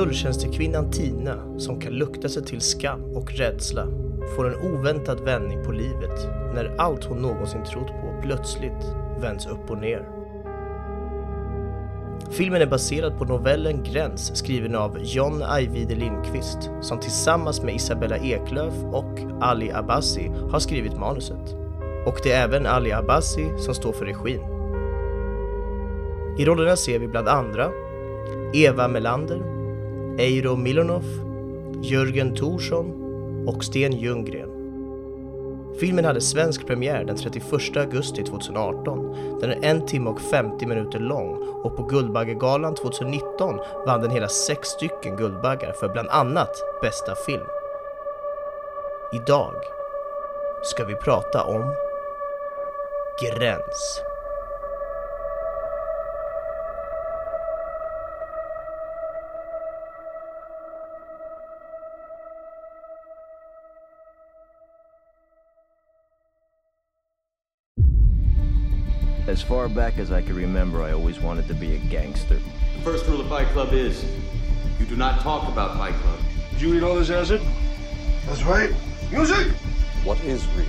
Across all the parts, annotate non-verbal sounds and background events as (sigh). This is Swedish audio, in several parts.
Tulltjänstekvinnan Tina, som kan lukta sig till skam och rädsla, får en oväntad vändning på livet när allt hon någonsin trott på plötsligt vänds upp och ner. Filmen är baserad på novellen Gräns skriven av John Ajvide Lindqvist som tillsammans med Isabella Eklöf och Ali Abbasi har skrivit manuset. Och det är även Ali Abbasi som står för regin. I rollerna ser vi bland andra Eva Melander, Eiro Milonov, Jörgen Thorsson och Sten Ljunggren. Filmen hade svensk premiär den 31 augusti 2018. Den är en timme och 50 minuter lång och på Guldbaggegalan 2019 vann den hela sex stycken Guldbaggar för bland annat bästa film. Idag ska vi prata om Gräns. As far back as I can remember, I always wanted to be a gangster. The first rule of Fight Club is you do not talk about Fight Club. Did you eat all this acid? That's right. Music! What is real?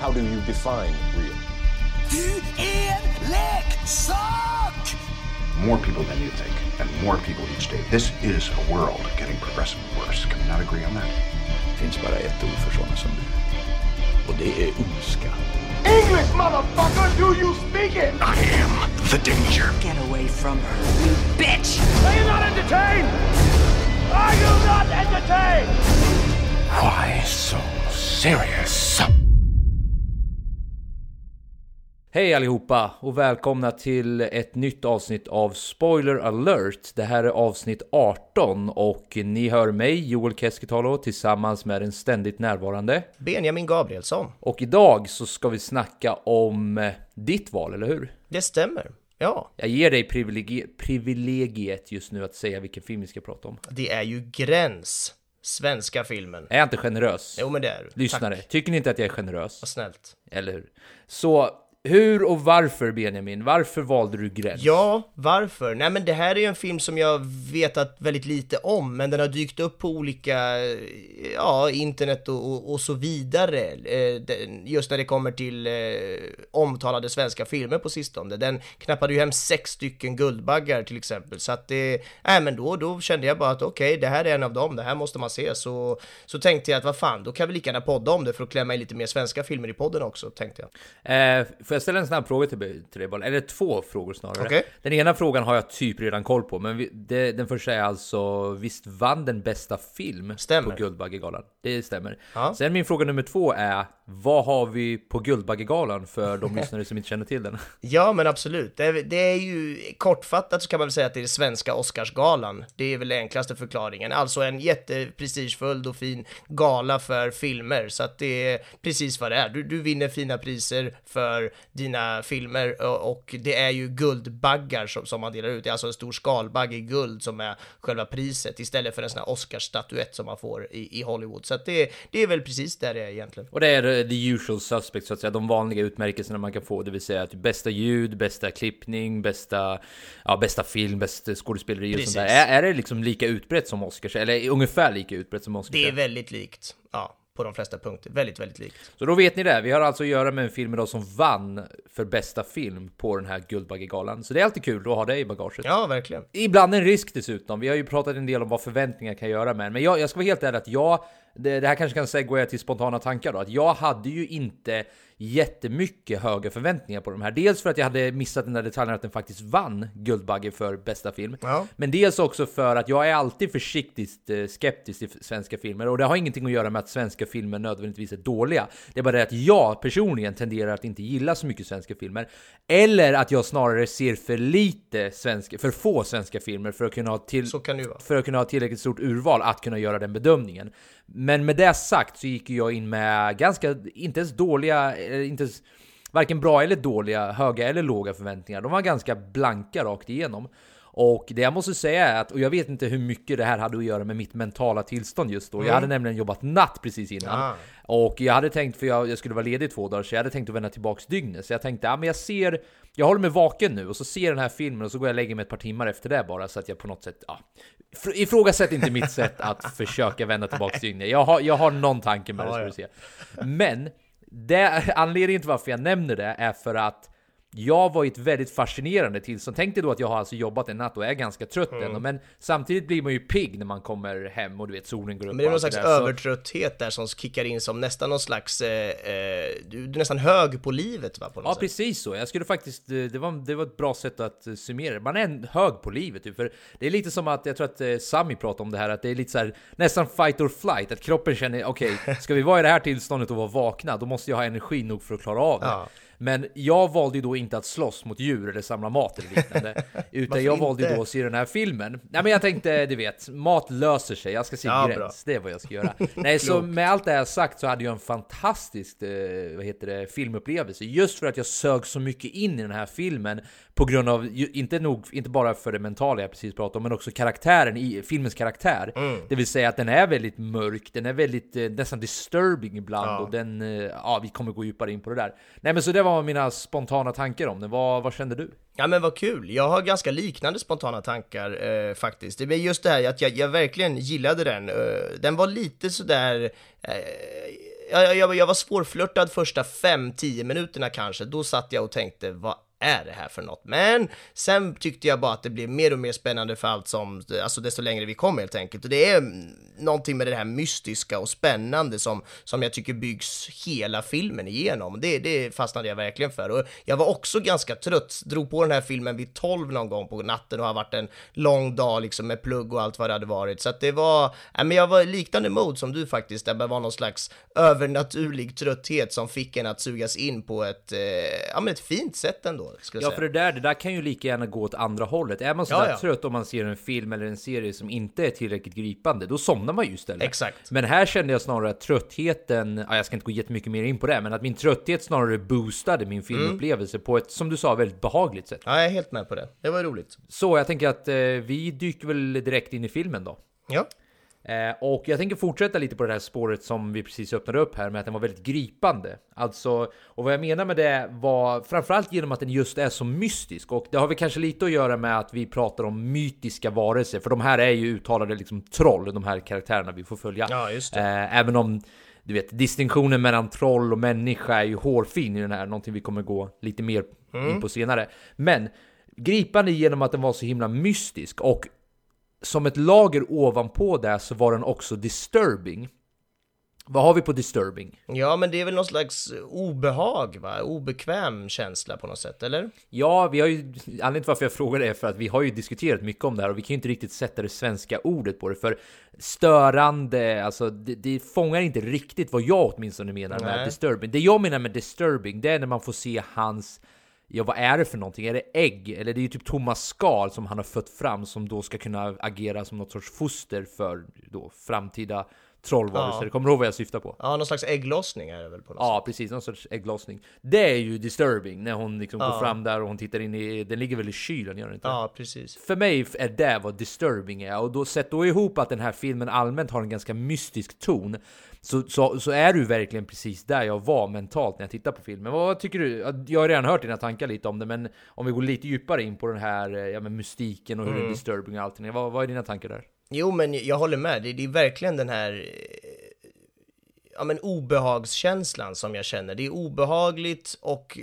How do you define real? Du är en leksak! More people than you think, and more people each day. This is a world getting progressively worse. Can we not agree on that? Det finns bara ett ord för sådana som du. Och det är ondska. English, motherfucker! Do you speak it? I am the danger. Get away from her, you bitch! Are you not entertained? Are you not entertained? Why so serious? Hej allihopa och välkomna till ett nytt avsnitt av Spoiler alert. Det här är avsnitt 18 och ni hör mig, Joel Keskitalo, tillsammans med den ständigt närvarande. Benjamin Gabrielsson. Och idag så ska vi snacka om eh, ditt val, eller hur? Det stämmer. Ja, Jag ger dig privilegi- privilegiet just nu att säga vilken film vi ska prata om. det är ju Gräns. Svenska filmen. Är jag inte generös? Jo men det är du. Lyssnare, Tack. tycker ni inte att jag är generös? Vad snällt. Eller hur? Så, hur och varför Benjamin? Varför valde du Gräns? Ja, varför? Nej men det här är ju en film som jag vetat väldigt lite om, men den har dykt upp på olika, ja, internet och, och, och så vidare. Eh, Just när det kommer till eh, omtalade svenska filmer på sistone. Den knappade ju hem sex stycken Guldbaggar till exempel, så att det, nej men då, då kände jag bara att okej, det här är en av dem, det här måste man se. Så, så tänkte jag att vad fan, då kan vi lika gärna podda om det för att klämma in lite mer svenska filmer i podden också, tänkte jag. Eh, får jag ställa en snabb fråga till, till dig? Eller två frågor snarare. Okej. Den ena frågan har jag typ redan koll på, men vi, det, den första är alltså visst vann den bästa film Stämmer. på Guldbaggegalan? Det stämmer. Ja. Sen min fråga nummer två är vad har vi på Guldbaggegalan för de (laughs) lyssnare som inte känner till den? Ja, men absolut. Det är, det är ju kortfattat så kan man väl säga att det är svenska Oscarsgalan. Det är väl den enklaste förklaringen. Alltså en jätteprestigefull och fin gala för filmer, så att det är precis vad det är. Du, du vinner fina priser för dina filmer och, det är ju guldbaggar som, som man delar ut. Det är alltså en stor skalbagge i guld som är själva priset istället för en sån här Oscarsstatyett som man får i, i Hollywood. Så att det, det är väl precis där det är egentligen. Och det är the usual suspects så att säga, de vanliga utmärkelserna man kan få, det vill säga typ bästa ljud, bästa klippning, bästa, ja, bästa film, bästa skådespeleri och sånt där. Är, är det liksom lika utbrett som Oscars? Eller ungefär lika utbrett som Oscars? Det är väldigt likt. Ja, på de flesta punkter. Väldigt, väldigt likt. Så då vet ni det, vi har alltså att göra med en film idag som vann för bästa film på den här Guldbaggegalan. Så det är alltid kul att ha det i bagaget. Ja, verkligen. Ibland en risk dessutom. Vi har ju pratat en del om vad förväntningar kan göra med. Men jag, jag ska vara helt ärlig att jag, det, det här kanske kan segwaya till spontana tankar då, att jag hade ju inte jättemycket höga förväntningar på de här. Dels för att jag hade missat den där detaljen att den faktiskt vann Guldbagge för bästa film. Ja. Men dels också för att jag är alltid försiktigt eh, skeptisk till svenska filmer och det har ingenting att göra med att svenska filmer nödvändigtvis är dåliga. Det är bara det att jag personligen tenderar att inte gilla så mycket svenska filmer. Eller att jag snarare ser för lite svenska, för få svenska filmer för att kunna ha till, Så kan för att kunna ha tillräckligt stort urval att kunna göra den bedömningen. Men med det sagt så gick jag in med ganska, inte ens dåliga, inte varken bra eller dåliga, höga eller låga förväntningar. De var ganska blanka rakt igenom. Och det jag måste säga är att, och jag vet inte hur mycket det här hade att göra med mitt mentala tillstånd just då. Jag hade nämligen jobbat natt precis innan. Ah. Och jag hade tänkt, för jag, jag skulle vara ledig två dagar, så jag hade tänkt att vända tillbaks dygnet. Så jag tänkte, ja men jag ser, jag håller mig vaken nu och så ser jag den här filmen och så går jag och lägger mig ett par timmar efter det bara så att jag på något sätt, ja. Fr- Ifrågasätt inte mitt sätt att försöka vända tillbaks dygnet. Jag har, jag har någon tanke med det, ska du se. Men, det, anledningen till varför jag nämner det är för att jag var i ett väldigt fascinerande tillstånd. Tänk dig då att jag har alltså jobbat en natt och är ganska trött Mm. ändå, men samtidigt blir man ju pigg när man kommer hem och du vet solen går upp Men det är någon slags där, övertrötthet där som kickar in som nästan någon slags, eh, eh, du, är nästan hög på livet va? På något Ja sätt. precis så, jag skulle faktiskt, eh, det var, det var ett bra sätt att eh, summera det. Man är hög på livet typ, för det är lite som att, jag tror att Sami pratade om det här, att det är lite så här nästan fight or flight, att kroppen känner okej, (laughs) ska vi vara i det här tillståndet och vara vakna, då måste jag ha energi nog för att klara av det. Ja. Men jag valde ju då inte att slåss mot djur eller samla mat eller liknande, (laughs) utan jag valde ju då att se den här filmen. Nej men jag tänkte, du vet, mat löser sig, jag ska se Ja, gräns, bra. det är vad jag ska göra. (laughs) Nej, så med allt det här sagt så hade jag en fantastisk eh, vad heter det, filmupplevelse. Just för att jag sög så mycket in i den här filmen på grund av, inte, nog, inte bara för det mentala jag precis pratade om, men också karaktären i filmens karaktär. Mm. Det vill säga att den är väldigt mörk, den är väldigt eh, nästan disturbing ibland Ja. och den, eh, ja vi kommer gå djupare in på det där. Nej men så det var mina spontana tankar om det. Vad, vad kände du? Ja men vad kul, jag har ganska liknande spontana tankar eh, faktiskt. Det är just det här att jag, jag verkligen gillade den. Eh, den var lite sådär, eh, jag, jag, jag var svårflörtad första 5-10 minuterna kanske, då satt jag och tänkte vad är det här för något? Men sen tyckte jag bara att det blev mer och mer spännande för allt som, alltså desto längre vi kom helt enkelt. Och det är någonting med det här mystiska och spännande som, som jag tycker byggs hela filmen igenom. Det, det fastnade jag verkligen för. Och jag var också ganska trött, drog på den här filmen vid 12 någon gång på natten och har varit en lång dag liksom med plugg och allt vad det hade varit. Så att det var, ja, men jag var i liknande mode som du faktiskt, där det var någon slags övernaturlig trötthet som fick en att sugas in på ett, eh, ja men ett fint sätt ändå, skulle jag Ja, säga. för det där, det där kan ju lika gärna gå åt andra hållet. Är man sådär Ja, ja. trött om man ser en film eller en serie som inte är tillräckligt gripande, då somnar man ju istället. Exakt. Men här kände jag snarare att tröttheten, ja, jag ska inte gå jättemycket mer in på det, men att min trötthet snarare boostade min filmupplevelse på ett, som du sa, väldigt behagligt sätt. Ja, jag är helt med på det. Det var roligt. Så jag tänker att eh, vi dyker väl direkt in i filmen då. Ja. Eh, och jag tänker fortsätta lite på det här spåret som vi precis öppnade upp här med att den var väldigt gripande. Alltså, och vad jag menar med det var framförallt genom att den just är så mystisk. Och det har väl kanske lite att göra med att vi pratar om mytiska varelser, för de här är ju uttalade liksom troll, de här karaktärerna vi får följa. Ja, just det. Eh, även om du vet, distinktionen mellan troll och människa är ju hårfin i den här, någonting vi kommer gå lite mer in på senare. Men gripande genom att den var så himla mystisk och som ett lager ovanpå det så var den också disturbing. Vad har vi på disturbing? Ja, men det är väl någon slags obehag, va? Obekväm känsla på något sätt, eller? Ja, vi har ju, anledningen till varför jag frågar det är för att vi har ju diskuterat mycket om det här och vi kan ju inte riktigt sätta det svenska ordet på det för störande, alltså det, det fångar inte riktigt vad jag åtminstone menar med Nej. disturbing. Det jag menar med disturbing, det är när man får se hans Ja, vad är det för någonting? Är det ägg? Eller det är ju typ tomma skal som han har fött fram som då ska kunna agera som något sorts foster för då framtida trollvarelser. Ja. Kommer du ihåg vad jag syftar på? Ja, någon slags ägglossning är det väl på något Ja, precis. Någon sorts ägglossning. Det är ju disturbing när hon liksom går Ja. fram där och hon tittar in i... Den ligger väl i kylen, gör den inte? Ja, precis. För mig är det vad disturbing är. Och då sätt då ihop att den här filmen allmänt har en ganska mystisk ton. Så, så, så är du verkligen precis där jag var mentalt när jag tittar på filmen. Vad tycker du? Jag har redan hört dina tankar lite om det, men om vi går lite djupare in på den här eh, ja, men mystiken och hur det är disturbing och allting. Vad, vad är dina tankar där? Jo, men jag håller med. Det, det är verkligen den här eh, ja, men obehagskänslan som jag känner. Det är obehagligt och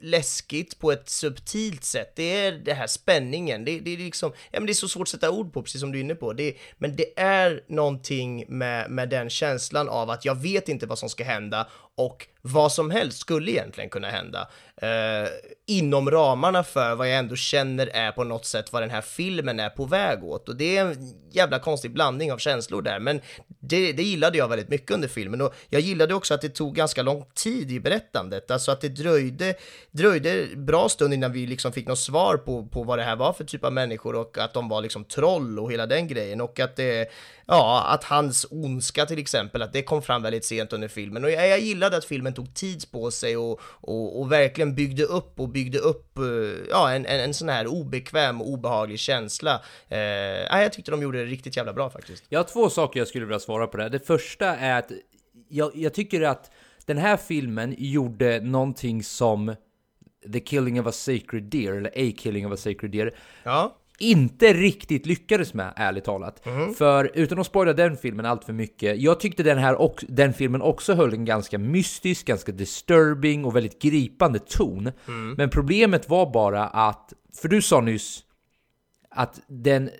läskigt på ett subtilt sätt. Det är det här spänningen. Det, det är liksom, ja men det är så svårt att sätta ord på, precis som du är inne på. Det, men det är någonting med, med den känslan av att jag vet inte vad som ska hända och vad som helst skulle egentligen kunna hända. Eh, inom ramarna för vad jag ändå känner är på något sätt vad den här filmen är på väg åt. Och det är en jävla konstig blandning av känslor där, men det, det gillade jag väldigt mycket under filmen. Och jag gillade också att det tog ganska lång tid i berättandet, alltså att det dröjde, dröjde bra stund innan vi liksom fick något svar på, på vad det här var för typ av människor och att de var liksom troll och hela den grejen. Och att det, ja, att hans ondska till exempel, att det kom fram väldigt sent under filmen. Och jag, jag gillade gillade att filmen tog tid på sig och, och, och verkligen byggde upp och byggde upp, eh, ja, en, en, en sån här obekväm och obehaglig känsla. Eh, jag tyckte de gjorde det riktigt jävla bra faktiskt. Jag har två saker jag skulle vilja svara på det. Det första är att jag, jag tycker att den här filmen gjorde någonting som The Killing of a Sacred Deer, eller A Killing of a Sacred Deer, Ja, inte riktigt lyckades med, ärligt talat. För utan att spoila den filmen allt för mycket, jag tyckte den här och, den filmen också höll en ganska mystisk, ganska disturbing och väldigt gripande ton. Men problemet var bara att, för du sa nyss att den,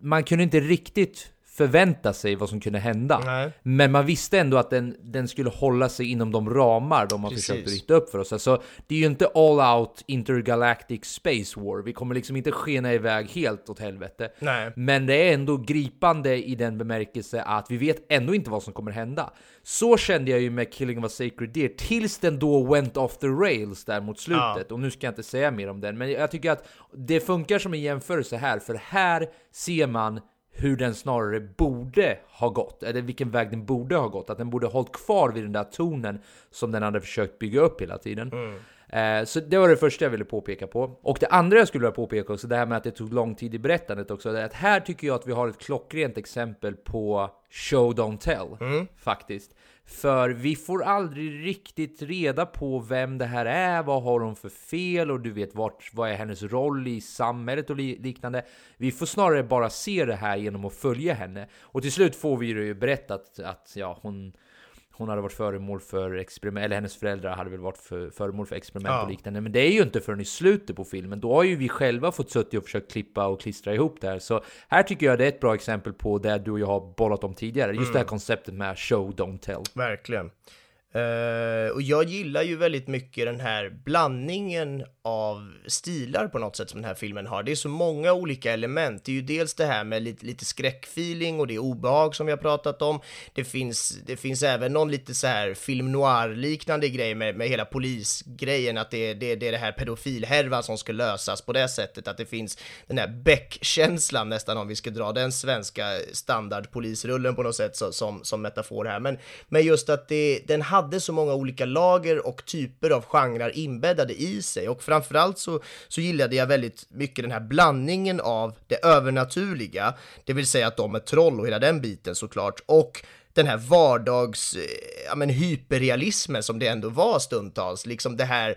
man kunde inte riktigt förvänta sig vad som kunde hända. Nej. Men man visste ändå att den, den skulle hålla sig inom de ramar de har Precis. försökt rita upp för oss. Alltså, det är ju inte all out intergalactic space war. Vi kommer liksom inte skena iväg helt åt helvete. Nej. Men det är ändå gripande i den bemärkelse att vi vet ändå inte vad som kommer hända. Så kände jag ju med Killing of a Sacred Deer tills den då went off the rails där mot slutet. Och nu ska jag inte säga mer om den, men jag tycker att det funkar som en jämförelse här, för här ser man hur den snarare borde ha gått, eller vilken väg den borde ha gått. Att den borde ha hållit kvar vid den där tonen som den hade försökt bygga upp hela tiden. Eh, Så det var det första jag ville påpeka på. Och det andra jag skulle vilja påpeka också, det här med att det tog lång tid i berättandet också, det är att här tycker jag att vi har ett klockrent exempel på show don't tell, faktiskt. För vi får aldrig riktigt reda på vem det här är, vad har hon för fel och du vet vart, vad är hennes roll i samhället och liknande. Vi får snarare bara se det här genom att följa henne. Och till slut får vi det ju berättat att ja, hon hon hade varit föremål för experiment, eller hennes föräldrar hade väl varit för, föremål för experiment Ja. och liknande. Men det är ju inte förrän i slutet på filmen. Då har ju vi själva fått suttit och försökt klippa och klistra ihop det här. Så här tycker jag det är ett bra exempel på det du och jag har bollat om tidigare. Just det här konceptet med show, don't tell. Verkligen. Uh, och jag gillar ju väldigt mycket den här blandningen av stilar på något sätt som den här filmen har. Det är så många olika element. Det är ju dels det här med lite, lite skräckfeeling och det är obehag som vi har pratat om. Det finns, det finns även någon lite så här film noir-liknande grej med, med hela polisgrejen, att det, det, det är det här pedofilhärvan som ska lösas på det sättet, att det finns den här Beck-känslan nästan om vi ska dra den svenska standardpolisrullen på något sätt så, som, som metafor här. Men, men just att det, den hade så många olika lager och typer av genrer inbäddade i sig. Och framförallt så, så gillade jag väldigt mycket den här blandningen av det övernaturliga, det vill säga att de är troll och hela den biten såklart, och den här vardags, eh, ja men hyperrealismen som det ändå var stundtals, liksom det här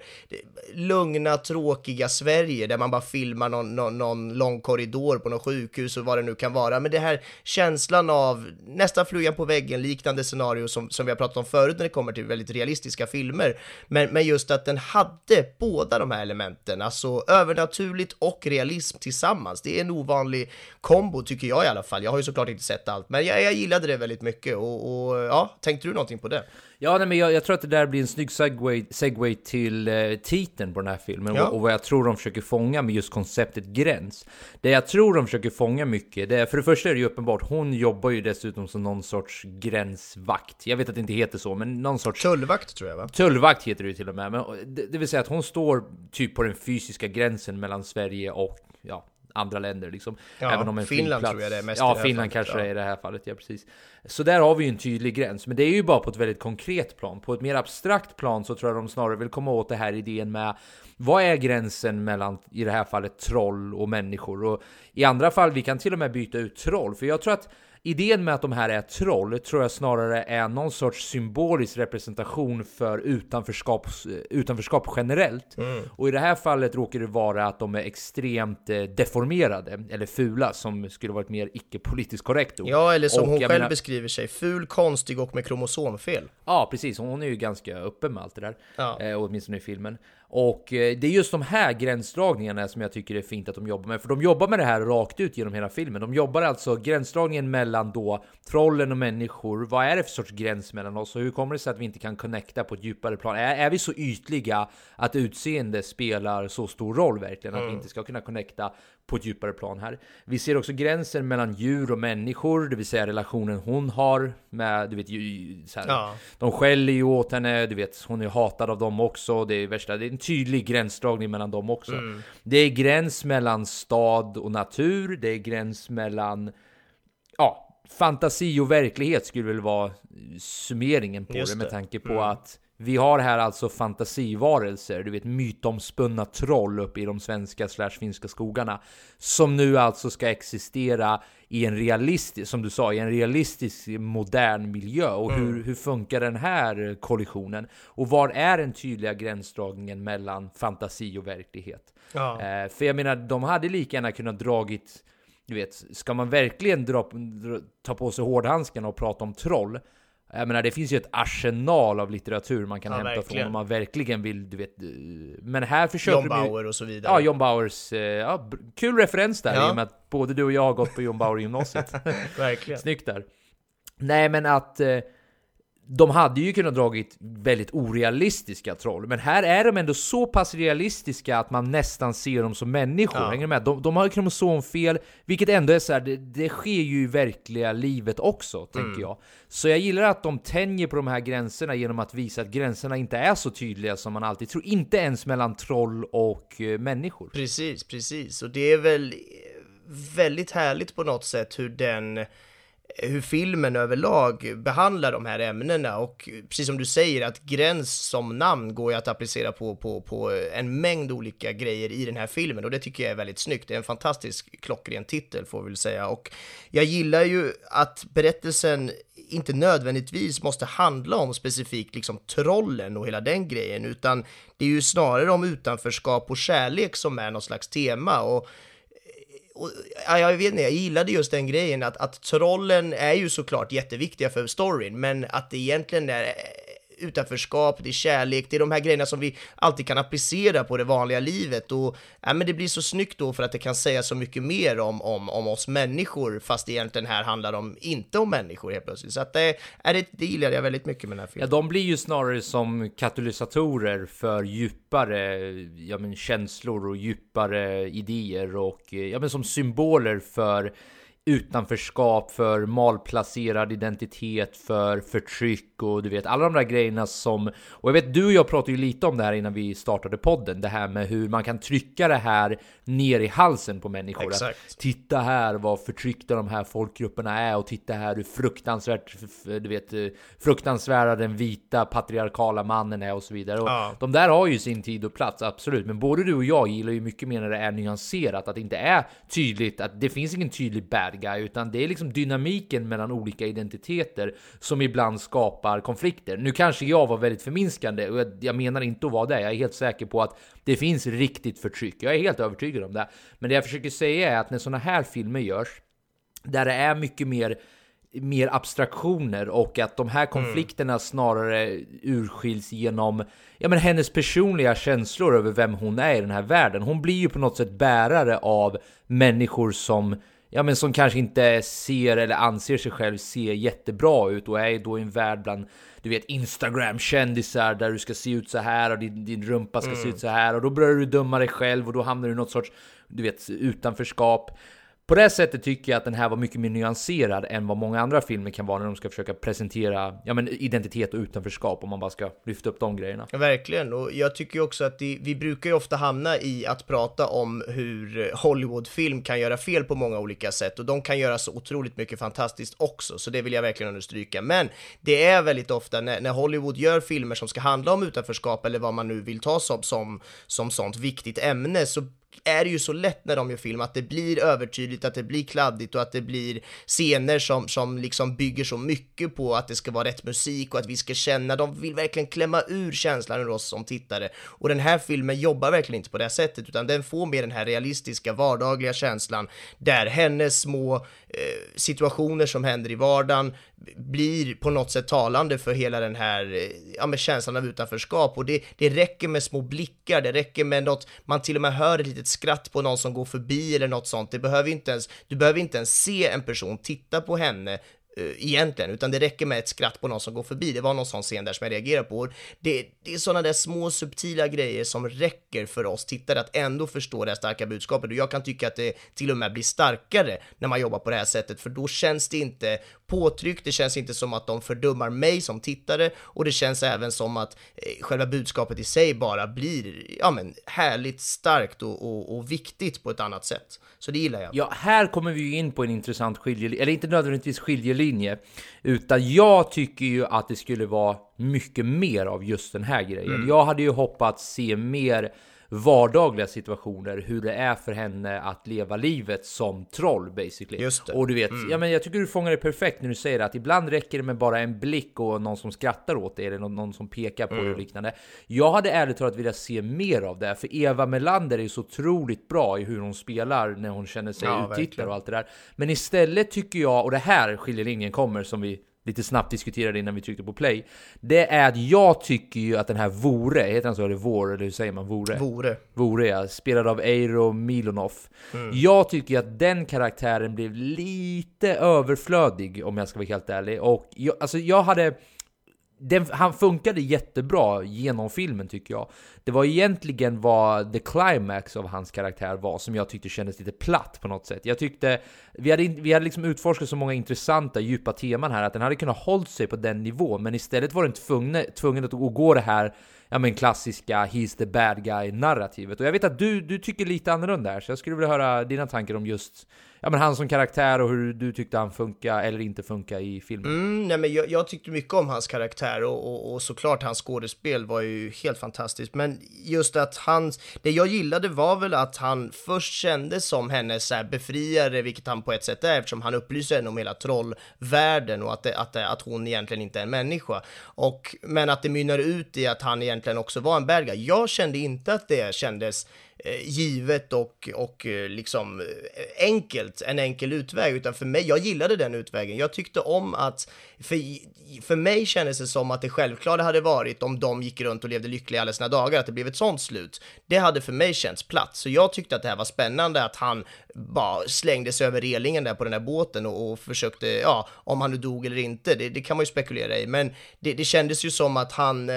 lugna, tråkiga Sverige där man bara filmar någon, någon, någon lång korridor på något sjukhus och vad det nu kan vara, men det här känslan av nästan flugan på väggen liknande scenario som, som vi har pratat om förut när det kommer till väldigt realistiska filmer, men, men just att den hade båda de här elementen, alltså övernaturligt och realism tillsammans, det är en ovanlig kombo tycker jag i alla fall, jag har ju såklart inte sett allt, men jag, jag gillade det väldigt mycket och, och ja, tänkte du någonting på det? Ja, nej, men jag, jag tror att det där blir en snygg segway, segway till eh, titeln på den här filmen Ja. och, och vad jag tror de försöker fånga med just konceptet gräns. Det jag tror de försöker fånga mycket, det är, för det första är det ju uppenbart, hon jobbar ju dessutom som någon sorts gränsvakt. Jag vet att det inte heter så, men någon sorts Tullvakt tror jag va? Tullvakt heter det ju till och med, men det, det vill säga att hon står typ på den fysiska gränsen mellan Sverige och ja, andra länder liksom. Ja, Även om en Finland flygplats, tror jag det är mest Ja, Finland fallet, kanske ja. är i det här fallet, ja precis. Så där har vi ju en tydlig gräns, men det är ju bara på ett väldigt konkret plan. På ett mer abstrakt plan så tror jag de snarare vill komma åt det här idén med vad är gränsen mellan, i det här fallet, troll och människor? Och i andra fall, vi kan till och med byta ut troll, för jag tror att Idén med att de här är troll tror jag snarare är någon sorts symbolisk representation för utanförskap, utanförskap generellt. Mm. Och i det här fallet råkar det vara att de är extremt eh, deformerade, eller fula, som skulle vara ett mer icke-politiskt korrekt ord. Ja, eller som Och hon själv menar- beskriver sig, ful, konstig och med kromosomfel. Ja, precis. Hon är ju ganska öppen med allt det där. Ja. Eh, åtminstone i filmen. Och eh, det är just de här gränsdragningarna som jag tycker är fint att de jobbar med. För de jobbar med det här rakt ut genom hela filmen. De jobbar alltså gränsdragningen mellan då trollen och människor. Vad är det för sorts gräns mellan oss? Och hur kommer det sig att vi inte kan connecta på ett djupare plan? Är, är vi så ytliga att utseende spelar så stor roll verkligen? Att vi inte ska kunna connecta på ett djupare plan här. Vi ser också gränsen mellan djur och människor, det vill säga relationen hon har med, du vet, så här, Ja. de skäller ju åt henne, du vet, hon är hatad av dem också. Det är värsta, det är en tydlig gränsdragning mellan dem också. Det är gräns mellan stad och natur, det är gräns mellan, ja, fantasi och verklighet skulle väl vara summeringen på Just det med tanke på att Vi har här alltså fantasivarelser, du vet mytomspunna troll uppe i de svenska slash finska skogarna som nu alltså ska existera i en realistisk, som du sa, i en realistisk modern miljö. Och hur, hur funkar den här kollisionen? Och var är den tydliga gränsdragningen mellan fantasi och verklighet? Ja. Eh, för jag menar, de hade lika gärna kunnat dragit du vet, ska man verkligen dra, dra, ta på sig hårdhandskarna och prata om troll? Jag menar, det finns ju ett arsenal av litteratur man kan Ja, hämta verkligen. från om man verkligen vill, du vet. eh, Men här försöker John ju- Bauer och så vidare. Ja, John Bauers, eh, ja, kul referens där Ja. i och med att både du och jag har gått på John Bauer gymnasiet. (laughs) Verkligen. Snyggt där. Nej, men att eh, de hade ju kunnat dragit väldigt orealistiska troll, men här är de ändå så pass realistiska att man nästan ser dem som människor. Ja. Hänger med? De, de har kromosomfel, vilket ändå är så här, det, det sker ju i verkliga livet också, tänker Mm. jag. Så jag gillar att de tänjer på de här gränserna genom att visa att gränserna inte är så tydliga som man alltid tror. Inte ens mellan troll och eh, människor. Precis, precis. Och det är väl väldigt härligt på något sätt hur den hur filmen överlag behandlar de här ämnena och precis som du säger att gräns som namn går ju att applicera på, på, på en mängd olika grejer i den här filmen och det tycker jag är väldigt snyggt. Det är en fantastisk klockren titel får vi väl säga och jag gillar ju att berättelsen inte nödvändigtvis måste handla om specifikt liksom trollen och hela den grejen utan det är ju snarare om utanförskap och kärlek som är något slags tema och och, ja, jag vet inte, jag gillade just den grejen att, att trollen är ju såklart jätteviktiga för storyn, men att det egentligen är utanförskap, det är kärlek, det är de här grejerna som vi alltid kan applicera på det vanliga livet och ja, men det blir så snyggt då för att det kan säga så mycket mer om, om, om oss människor fast egentligen här handlar om inte om människor helt plötsligt. Så att eh, det, är det, det gillar jag väldigt mycket med den här filmen. Ja, de blir ju snarare som katalysatorer för djupare ja, men känslor och djupare idéer och eh, ja, men som symboler för utanförskap, för malplacerad identitet, för förtryck och du vet alla de där grejerna som och jag vet du och jag pratade ju lite om det här innan vi startade podden. Det här med hur man kan trycka det här ner i halsen på människor. Att Exakt. titta här vad förtryckta de här folkgrupperna är och titta här hur fruktansvärt, du vet, eh, fruktansvärda den vita patriarkala mannen är och så vidare. Och Ja. De där har ju sin tid och plats, absolut. Men både du och jag gillar ju mycket mer när det är nyanserat, att det inte är tydligt, att det finns ingen tydlig bad guy, utan det är liksom dynamiken mellan olika identiteter som ibland skapar konflikter. Nu kanske jag var väldigt förminskande och jag, jag menar inte att vara det. Jag är helt säker på att det finns riktigt förtryck. Jag är helt övertygad om det. Men det jag försöker säga är att när sådana här filmer görs, där det är mycket mer mer abstraktioner och att de här konflikterna snarare urskiljs genom ja, men hennes personliga känslor över vem hon är i den här världen. Hon blir ju på något sätt bärare av människor som ja, men som kanske inte ser eller anser sig själv se jättebra ut och är då i en värld bland du vet Instagram-kändisar där du ska se ut så här och din, din rumpa ska se ut så här och då börjar du döma dig själv och då hamnar du i något sorts du vet utanförskap. På det sättet tycker jag att den här var mycket mer nyanserad än vad många andra filmer kan vara när de ska försöka presentera ja, men identitet och utanförskap om man bara ska lyfta upp de grejerna. Ja, verkligen, och jag tycker ju också att det, vi brukar ju ofta hamna i att prata om hur Hollywoodfilm kan göra fel på många olika sätt och de kan göra så otroligt mycket fantastiskt också, så det vill jag verkligen understryka. Men det är väldigt ofta när, när Hollywood gör filmer som ska handla om utanförskap eller vad man nu vill ta som, som, som sånt viktigt ämne så är det ju så lätt när de gör film att det blir övertydligt, att det blir kladdigt och att det blir scener som, som liksom bygger så mycket på att det ska vara rätt musik och att vi ska känna, de vill verkligen klämma ur känslan ur oss som tittare. Och den här filmen jobbar verkligen inte på det sättet, utan den får mer den här realistiska vardagliga känslan där hennes små eh, situationer som händer i vardagen blir på något sätt talande för hela den här eh, ja, med känslan av utanförskap och det, det räcker med små blickar, det räcker med något, man till och med hör ett litet skratt på någon som går förbi eller något sånt. Det behöver inte ens, du behöver inte ens se en person titta på henne Eh, egentligen, utan det räcker med ett skratt på någon som går förbi. Det var någon sån scen där som jag reagerade på. Det, det är sådana där små subtila grejer som räcker för oss tittare att ändå förstå det här starka budskapet och jag kan tycka att det till och med blir starkare när man jobbar på det här sättet för då känns det inte påtryckt, det känns inte som att de fördummar mig som tittare och det känns även som att eh, själva budskapet i sig bara blir, ja men härligt starkt och, och, och viktigt på ett annat sätt. Så det gillar jag. Ja, här kommer vi ju in på en intressant skiljelinje, eller inte nödvändigtvis skiljelinje skiljelinje. Utan jag tycker ju att det skulle vara mycket mer av just den här grejen. Jag hade ju hoppats se mer vardagliga situationer, hur det är för henne att leva livet som troll basically. Just det. Och du vet, ja, men jag tycker du fångar det perfekt när du säger att ibland räcker det med bara en blick och någon som skrattar åt dig eller någon, någon som pekar på dig och liknande. Jag hade ärligt talat velat se mer av det, för Eva Melander är så otroligt bra i hur hon spelar när hon känner sig Ja, uttittad och allt det där. Men istället tycker jag, och det här skiljelinjen kommer som vi lite snabbt diskuterade innan vi tryckte på play. Det är att jag tycker ju att den här Vore, heter han så eller Vår, eller hur säger man? Vore? Vore. Vore jag, spelad av Eiro Milonov. Mm. Jag tycker att den karaktären blev lite överflödig om jag ska vara helt ärlig. Och jag, alltså jag hade... Den, han funkade jättebra genom filmen tycker jag. Det var egentligen vad the climax av hans karaktär var som jag tyckte kändes lite platt på något sätt. Jag tyckte vi hade, vi hade liksom utforskat så många intressanta djupa teman här att den hade kunnat hållt sig på den nivån, men istället var den tvungen, tvungen att gå det här ja men klassiska he's the bad guy narrativet. Och jag vet att du, du tycker lite annorlunda här, så jag skulle vilja höra dina tankar om just ja men han som karaktär och hur du tyckte han funkar eller inte funkar i filmen. Mm, nej, men jag, jag tyckte mycket om hans karaktär och, och, och såklart hans skådespel var ju helt fantastiskt. Men just att han, det jag gillade var väl att han först kändes som hennes så här befriare, vilket han på ett sätt är eftersom han upplyser henne om hela trollvärlden och att, det, att, det, att hon egentligen inte är en människa. Och, men att det mynnar ut i att han egentligen också var en bad guy. Jag kände inte att det kändes Eh, givet och, och eh, liksom eh, enkelt, en enkel utväg, utan för mig, jag gillade den utvägen. Jag tyckte om att, för, för mig kändes det som att det självklara hade varit om de gick runt och levde lyckliga alla sina dagar, att det blev ett sånt slut. Det hade för mig känts platt, så jag tyckte att det här var spännande att han bara slängde sig över relingen där på den här båten och, och försökte, ja, om han nu dog eller inte, det, det kan man ju spekulera i, men det, det kändes ju som att han,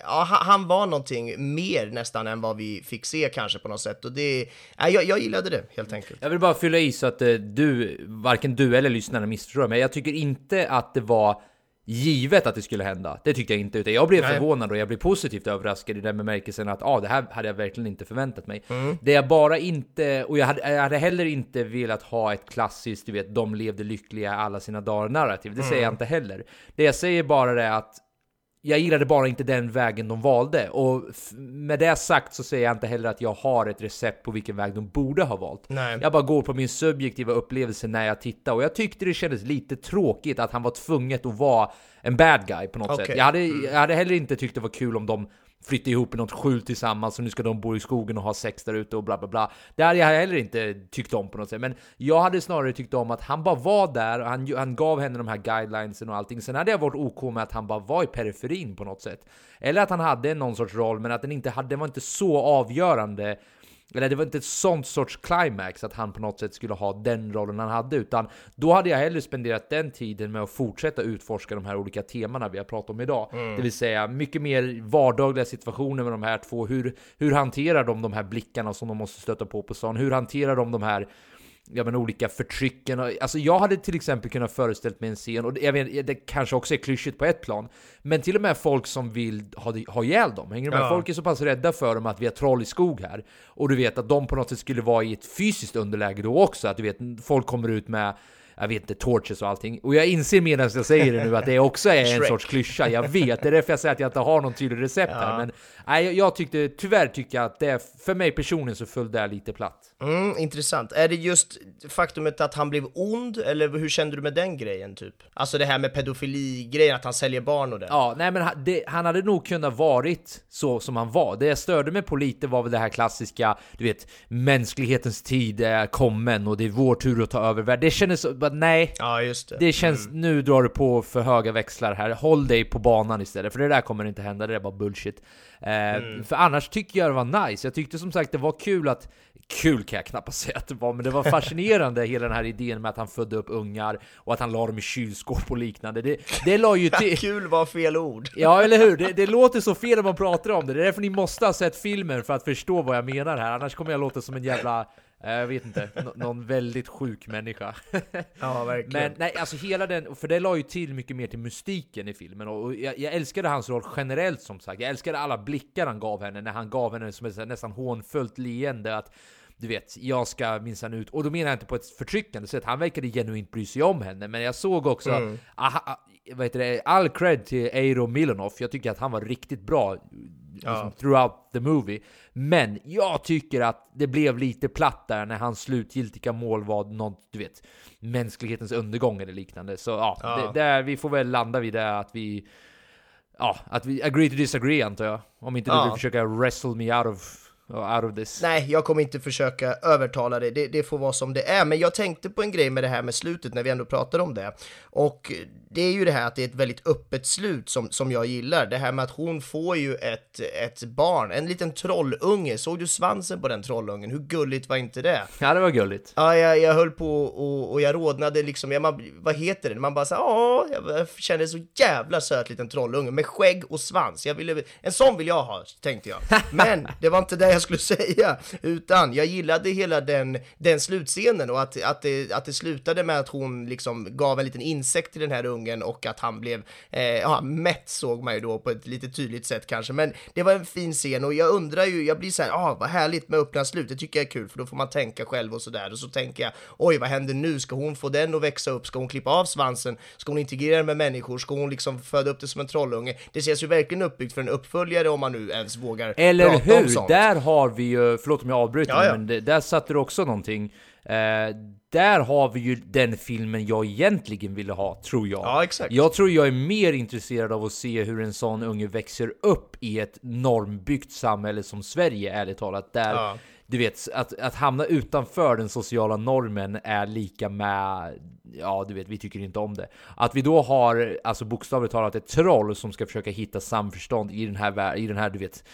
ja, han var någonting mer nästan än vad vi fick se kanske på något sätt och det, ja, jag, jag gillade det helt enkelt. Jag vill bara fylla i så att eh, du, varken du eller lyssnarna missförstår mig. Jag tycker inte att det var givet att det skulle hända. Det tyckte jag inte, utan jag blev Nej. förvånad och jag blev positivt överraskad i den bemärkelsen att ah, det här hade jag verkligen inte förväntat mig. Mm. Det jag bara inte, och jag hade, jag hade heller inte velat ha ett klassiskt, du vet, de levde lyckliga alla sina dagar narrativ. Det säger jag inte heller. Det jag säger bara är att jag gillade bara inte den vägen de valde och med det sagt så säger jag inte heller att jag har ett recept på vilken väg de borde ha valt. Nej. Jag bara går på min subjektiva upplevelse när jag tittar och jag tyckte det kändes lite tråkigt att han var tvunget att vara en bad guy på något Okej. sätt. Jag hade, jag hade heller inte tyckt det var kul om de flytta ihop i något skjul tillsammans och nu ska de bo i skogen och ha sex där ute och bla bla bla. Det hade jag heller inte tyckt om på något sätt. Men jag hade snarare tyckt om att han bara var där och han, han gav henne de här guidelinesen och allting. Sen hade jag varit OK med att han bara var i periferin på något sätt. Eller att han hade någon sorts roll men att den inte hade, den var inte så avgörande eller det var inte ett sånt sorts climax att han på något sätt skulle ha den rollen han hade, utan då hade jag hellre spenderat den tiden med att fortsätta utforska de här olika temana vi har pratat om idag. Det vill säga mycket mer vardagliga situationer med de här två. Hur, hur hanterar de de här blickarna som de måste stöta på på stan? Hur hanterar de de här ja, men olika förtrycken. Alltså jag hade till exempel kunnat föreställt mig en scen, och det- jag vet, det kanske också är klyschigt på ett plan, men till och med folk som vill ha, ha ihjäl dem. Hänger med? Ja. Folk är så pass rädda för dem att vi har troll i skog här. Och du vet att de på något sätt skulle vara i ett fysiskt underläge då också. Att du vet, folk kommer ut med jag vet inte, torches och allting. Och jag inser medan jag säger det nu att det också är en Shrek. sorts klyscha. Jag vet, det är därför jag säger att jag inte har någon tydlig recept här. Men nej, jag, jag tyckte, tyvärr tycker jag att det, för mig personligen så föll det lite platt. Mm, intressant. Är det just faktumet att han blev ond, eller hur kände du med den grejen typ? Alltså det här med pedofili-grejen, att han säljer barn och det. Ja, nej men han, det, han hade nog kunnat varit så som han var. Det jag störde mig på lite var väl det här klassiska, du vet, mänsklighetens tid är kommen och det är vår tur att ta över världen. Det kändes bara, nej. Ja, just det. Det känns, nu drar du på för höga växlar här. Håll dig på banan istället, för det där kommer inte hända, det är bara bullshit. Eh, För annars tycker jag det var nice. Jag tyckte som sagt det var kul att, kul kan jag knappast säga att det var, men det var (laughs) fascinerande hela den här idén med att han födde upp ungar och att han la dem i kylskåp och liknande. Det, det la ju (laughs) till... Kul var fel ord. Ja, eller hur? Det, det låter så fel när man pratar om det. Det är därför ni måste ha sett filmen för att förstå vad jag menar här. Annars kommer jag låta som en jävla, jag vet inte, nå- någon väldigt sjuk människa. (laughs) Ja, verkligen. Men nej, alltså hela den, för det la ju till mycket mer till mystiken i filmen och jag, jag älskade hans roll generellt som sagt. Jag älskade alla blickar han gav henne när han gav henne som ett nästan hånfullt leende att du vet, jag ska minsann ut. Och då menar jag inte på ett förtryckande sätt, han verkade genuint bry sig om henne. Men jag såg också, Mm. aha, vad heter det, all cred till Eiro Milonov. Jag tycker att han var riktigt bra liksom, throughout the movie. Men jag tycker att det blev lite platt där när hans slutgiltiga mål var något, du vet, mänsklighetens undergång eller liknande. Så ja, Ja. Det, där, vi får väl landa vid det att vi, ja, att vi agree to disagree antar jag. Om inte du Ja. vill försöka wrestle me out of, of this. Nej, jag kommer inte försöka övertala dig. Det, det får vara som det är. Men jag tänkte på en grej med det här med slutet när vi ändå pratar om det. Och det är ju det här att det är ett väldigt öppet slut som, som jag gillar. Det här med att hon får ju ett, ett barn, en liten trollunge. Såg du svansen på den trollungen? Hur gulligt var inte det? Ja, det var gulligt. Ja, jag, jag höll på och, och jag rodnade liksom, ja, man, vad heter det? Man bara såhär, ja, jag kände så jävla söt liten trollunge med skägg och svans. Jag ville, en sån vill jag ha, tänkte jag. (laughs) Men det var inte det jag skulle (laughs) säga, utan jag gillade hela den, den slutscenen och att, att, det, att det slutade med att hon liksom gav en liten insekt till den här ungen och att han blev, eh, ja, mätt såg man ju då på ett lite tydligt sätt kanske. Men det var en fin scen och jag undrar ju, jag blir så här, ah, vad härligt med öppna slut, det tycker jag är kul för då får man tänka själv och sådär. Och så tänker jag, oj vad händer nu? Ska hon få den att växa upp? Ska hon klippa av svansen? Ska hon integrera den med människor? Ska hon liksom föda upp det som en trollunge? Det känns ju verkligen uppbyggt för en uppföljare om man nu ens vågar Eller prata om hur? sånt. Där har vi ju, förlåt om jag avbryter, Ja, ja. men det, där satte du också någonting. Eh, där har vi ju den filmen jag egentligen ville ha, tror jag. Ja, exakt. Jag tror jag är mer intresserad av att se hur en sån unge växer upp i ett normbyggt samhälle som Sverige, ärligt talat. Där, Ja. du vet, att, att hamna utanför den sociala normen är lika med, ja du vet, vi tycker inte om det. Att vi då har, alltså bokstavligt talat, ett troll som ska försöka hitta samförstånd i den här, i den här du vet,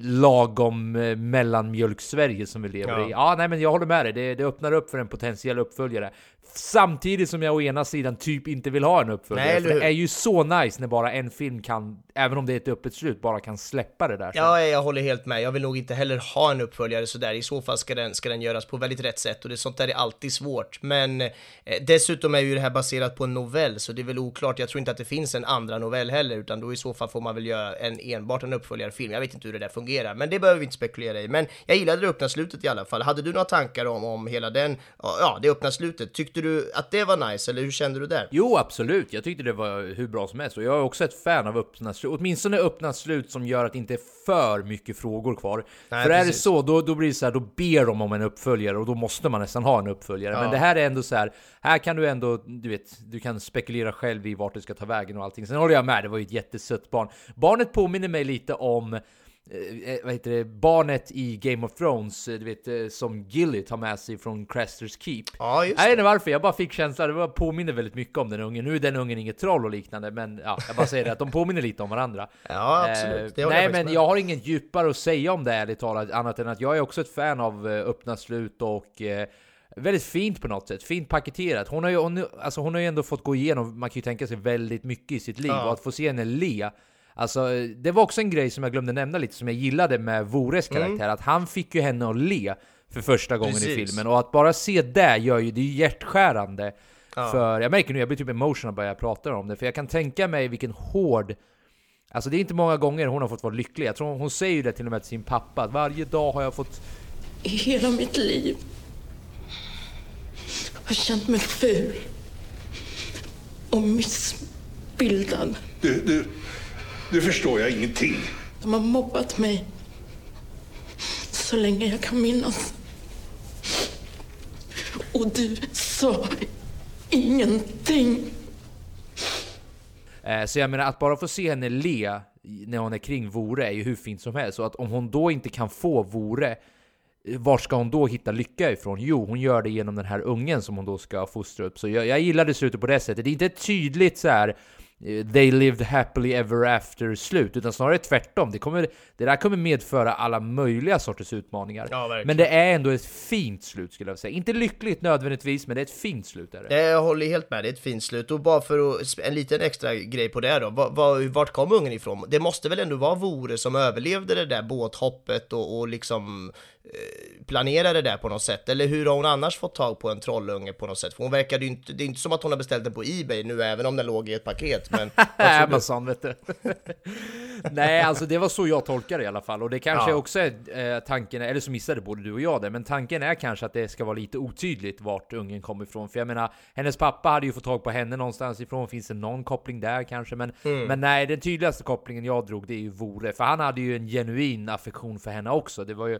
lagom eh, mellanmjölk-Sverige som vi lever Ja. i. Ja, nej men jag håller med dig, det, det öppnar upp för en potentiell uppföljare. Samtidigt som jag å ena sidan typ inte vill ha en uppföljare. Nej, för det är ju så nice när bara en film kan, även om det är ett öppet slut, bara kan släppa det där. Ja, jag håller helt med. Jag vill nog inte heller ha en uppföljare sådär. I så fall ska den, ska den göras på väldigt rätt sätt och det, sånt där är alltid svårt. Men eh, dessutom är ju det här baserat på en novell, så det är väl oklart. Jag tror inte att det finns en andra novell heller, utan då i så fall får man väl göra en, enbart en uppföljarfilm. Jag vet inte hur det där fungerar, men det behöver vi inte spekulera i. Men jag gillade det öppna slutet i alla fall. Hade du några tankar om, om hela den, ja, det öppna slutet? Tyckte du att det var nice, eller hur kände du där? Jo, absolut. Jag tyckte det var hur bra som helst. Och jag är också ett fan av öppna slut. Åtminstone öppna slut som gör att det inte är för mycket frågor kvar. Nej, för är det precis. så, då, då blir det så här, då ber de om en uppföljare och då måste man nästan ha en uppföljare. Men det här är ändå så här, här kan du ändå, du vet, du kan spekulera själv i vart det ska ta vägen och allting. Sen håller jag med, det var ju ett jättesött barn. Barnet påminner mig lite om eh, vad heter det, barnet i Game of Thrones, eh, du vet, eh, som Gilly tar med sig från Craster's Keep. Ja, just Jag vet inte varför, jag bara fick känslan, det påminner väldigt mycket om den ungen. Nu är den ungen inget troll och liknande, men ja, jag bara säger det att de påminner lite om varandra. (laughs) Ja, absolut. Eh, nej, jag men med. jag har inget djupare att säga om det ärligt talat, annat än att jag är också ett fan av eh, öppna slut och eh, Väldigt fint på något sätt, fint paketerat. Hon har ju, hon, alltså hon har ju ändå fått gå igenom, man kan ju tänka sig väldigt mycket i sitt liv Ja. och att få se henne le Alltså, det var också en grej som jag glömde nämna lite, som jag gillade med Vores karaktär, att han fick ju henne att le för första gången i Mm. Precis. filmen. Och att bara se det gör ju, det är ju hjärtskärande. Ja. För jag märker nu, jag blir typ emotional bara jag pratar om det, för jag kan tänka mig vilken hård Alltså det är inte många gånger hon har fått vara lycklig. Jag tror hon säger ju det till och med till sin pappa, att varje dag har jag fått... I hela mitt liv har känt mig ful och missbildad. Du, du, du förstår jag ingenting. De har mobbat mig så länge jag kan minnas. Och du sa ingenting. Eh, så jag menar, att bara få se henne le när hon är kring Vore är ju hur fint som helst. Och att om hon då inte kan få Vore, eh, var ska hon då hitta lycka ifrån? Jo, hon gör det genom den här ungen som hon då ska fostra upp. Så jag, jag gillade slutet på det sättet. Det är inte tydligt så här. They lived happily ever after slut, utan snarare tvärtom. Det, kommer, det där kommer medföra alla möjliga sorters utmaningar. Ja, men det är ändå ett fint slut skulle jag säga. Inte lyckligt nödvändigtvis, men det är ett fint slut. Är det. Jag håller helt med, det är ett fint slut. Och bara för att, en liten extra grej på det då, vad, vart kom ungen ifrån? Det måste väl ändå vara Vore som överlevde det där båthoppet och, och liksom eh, planera det där på något sätt? Eller hur har hon annars fått tag på en trollunge på något sätt? För hon verkade ju inte, det är inte som att hon har beställt den på Ebay nu, även om den låg i ett paket. Men? (laughs) Amazon vet du. (laughs) Nej, alltså det var så jag tolkar det i alla fall. Och det kanske Ja. också är eh, tanken, eller så missade både du och jag det, men tanken är kanske att det ska vara lite otydligt vart ungen kommer ifrån. För jag menar, hennes pappa hade ju fått tag på henne någonstans ifrån. Finns det någon koppling där kanske? Men, Mm. men nej, den tydligaste kopplingen jag drog det är ju Vore. För han hade ju en genuin affektion för henne också. Det var ju,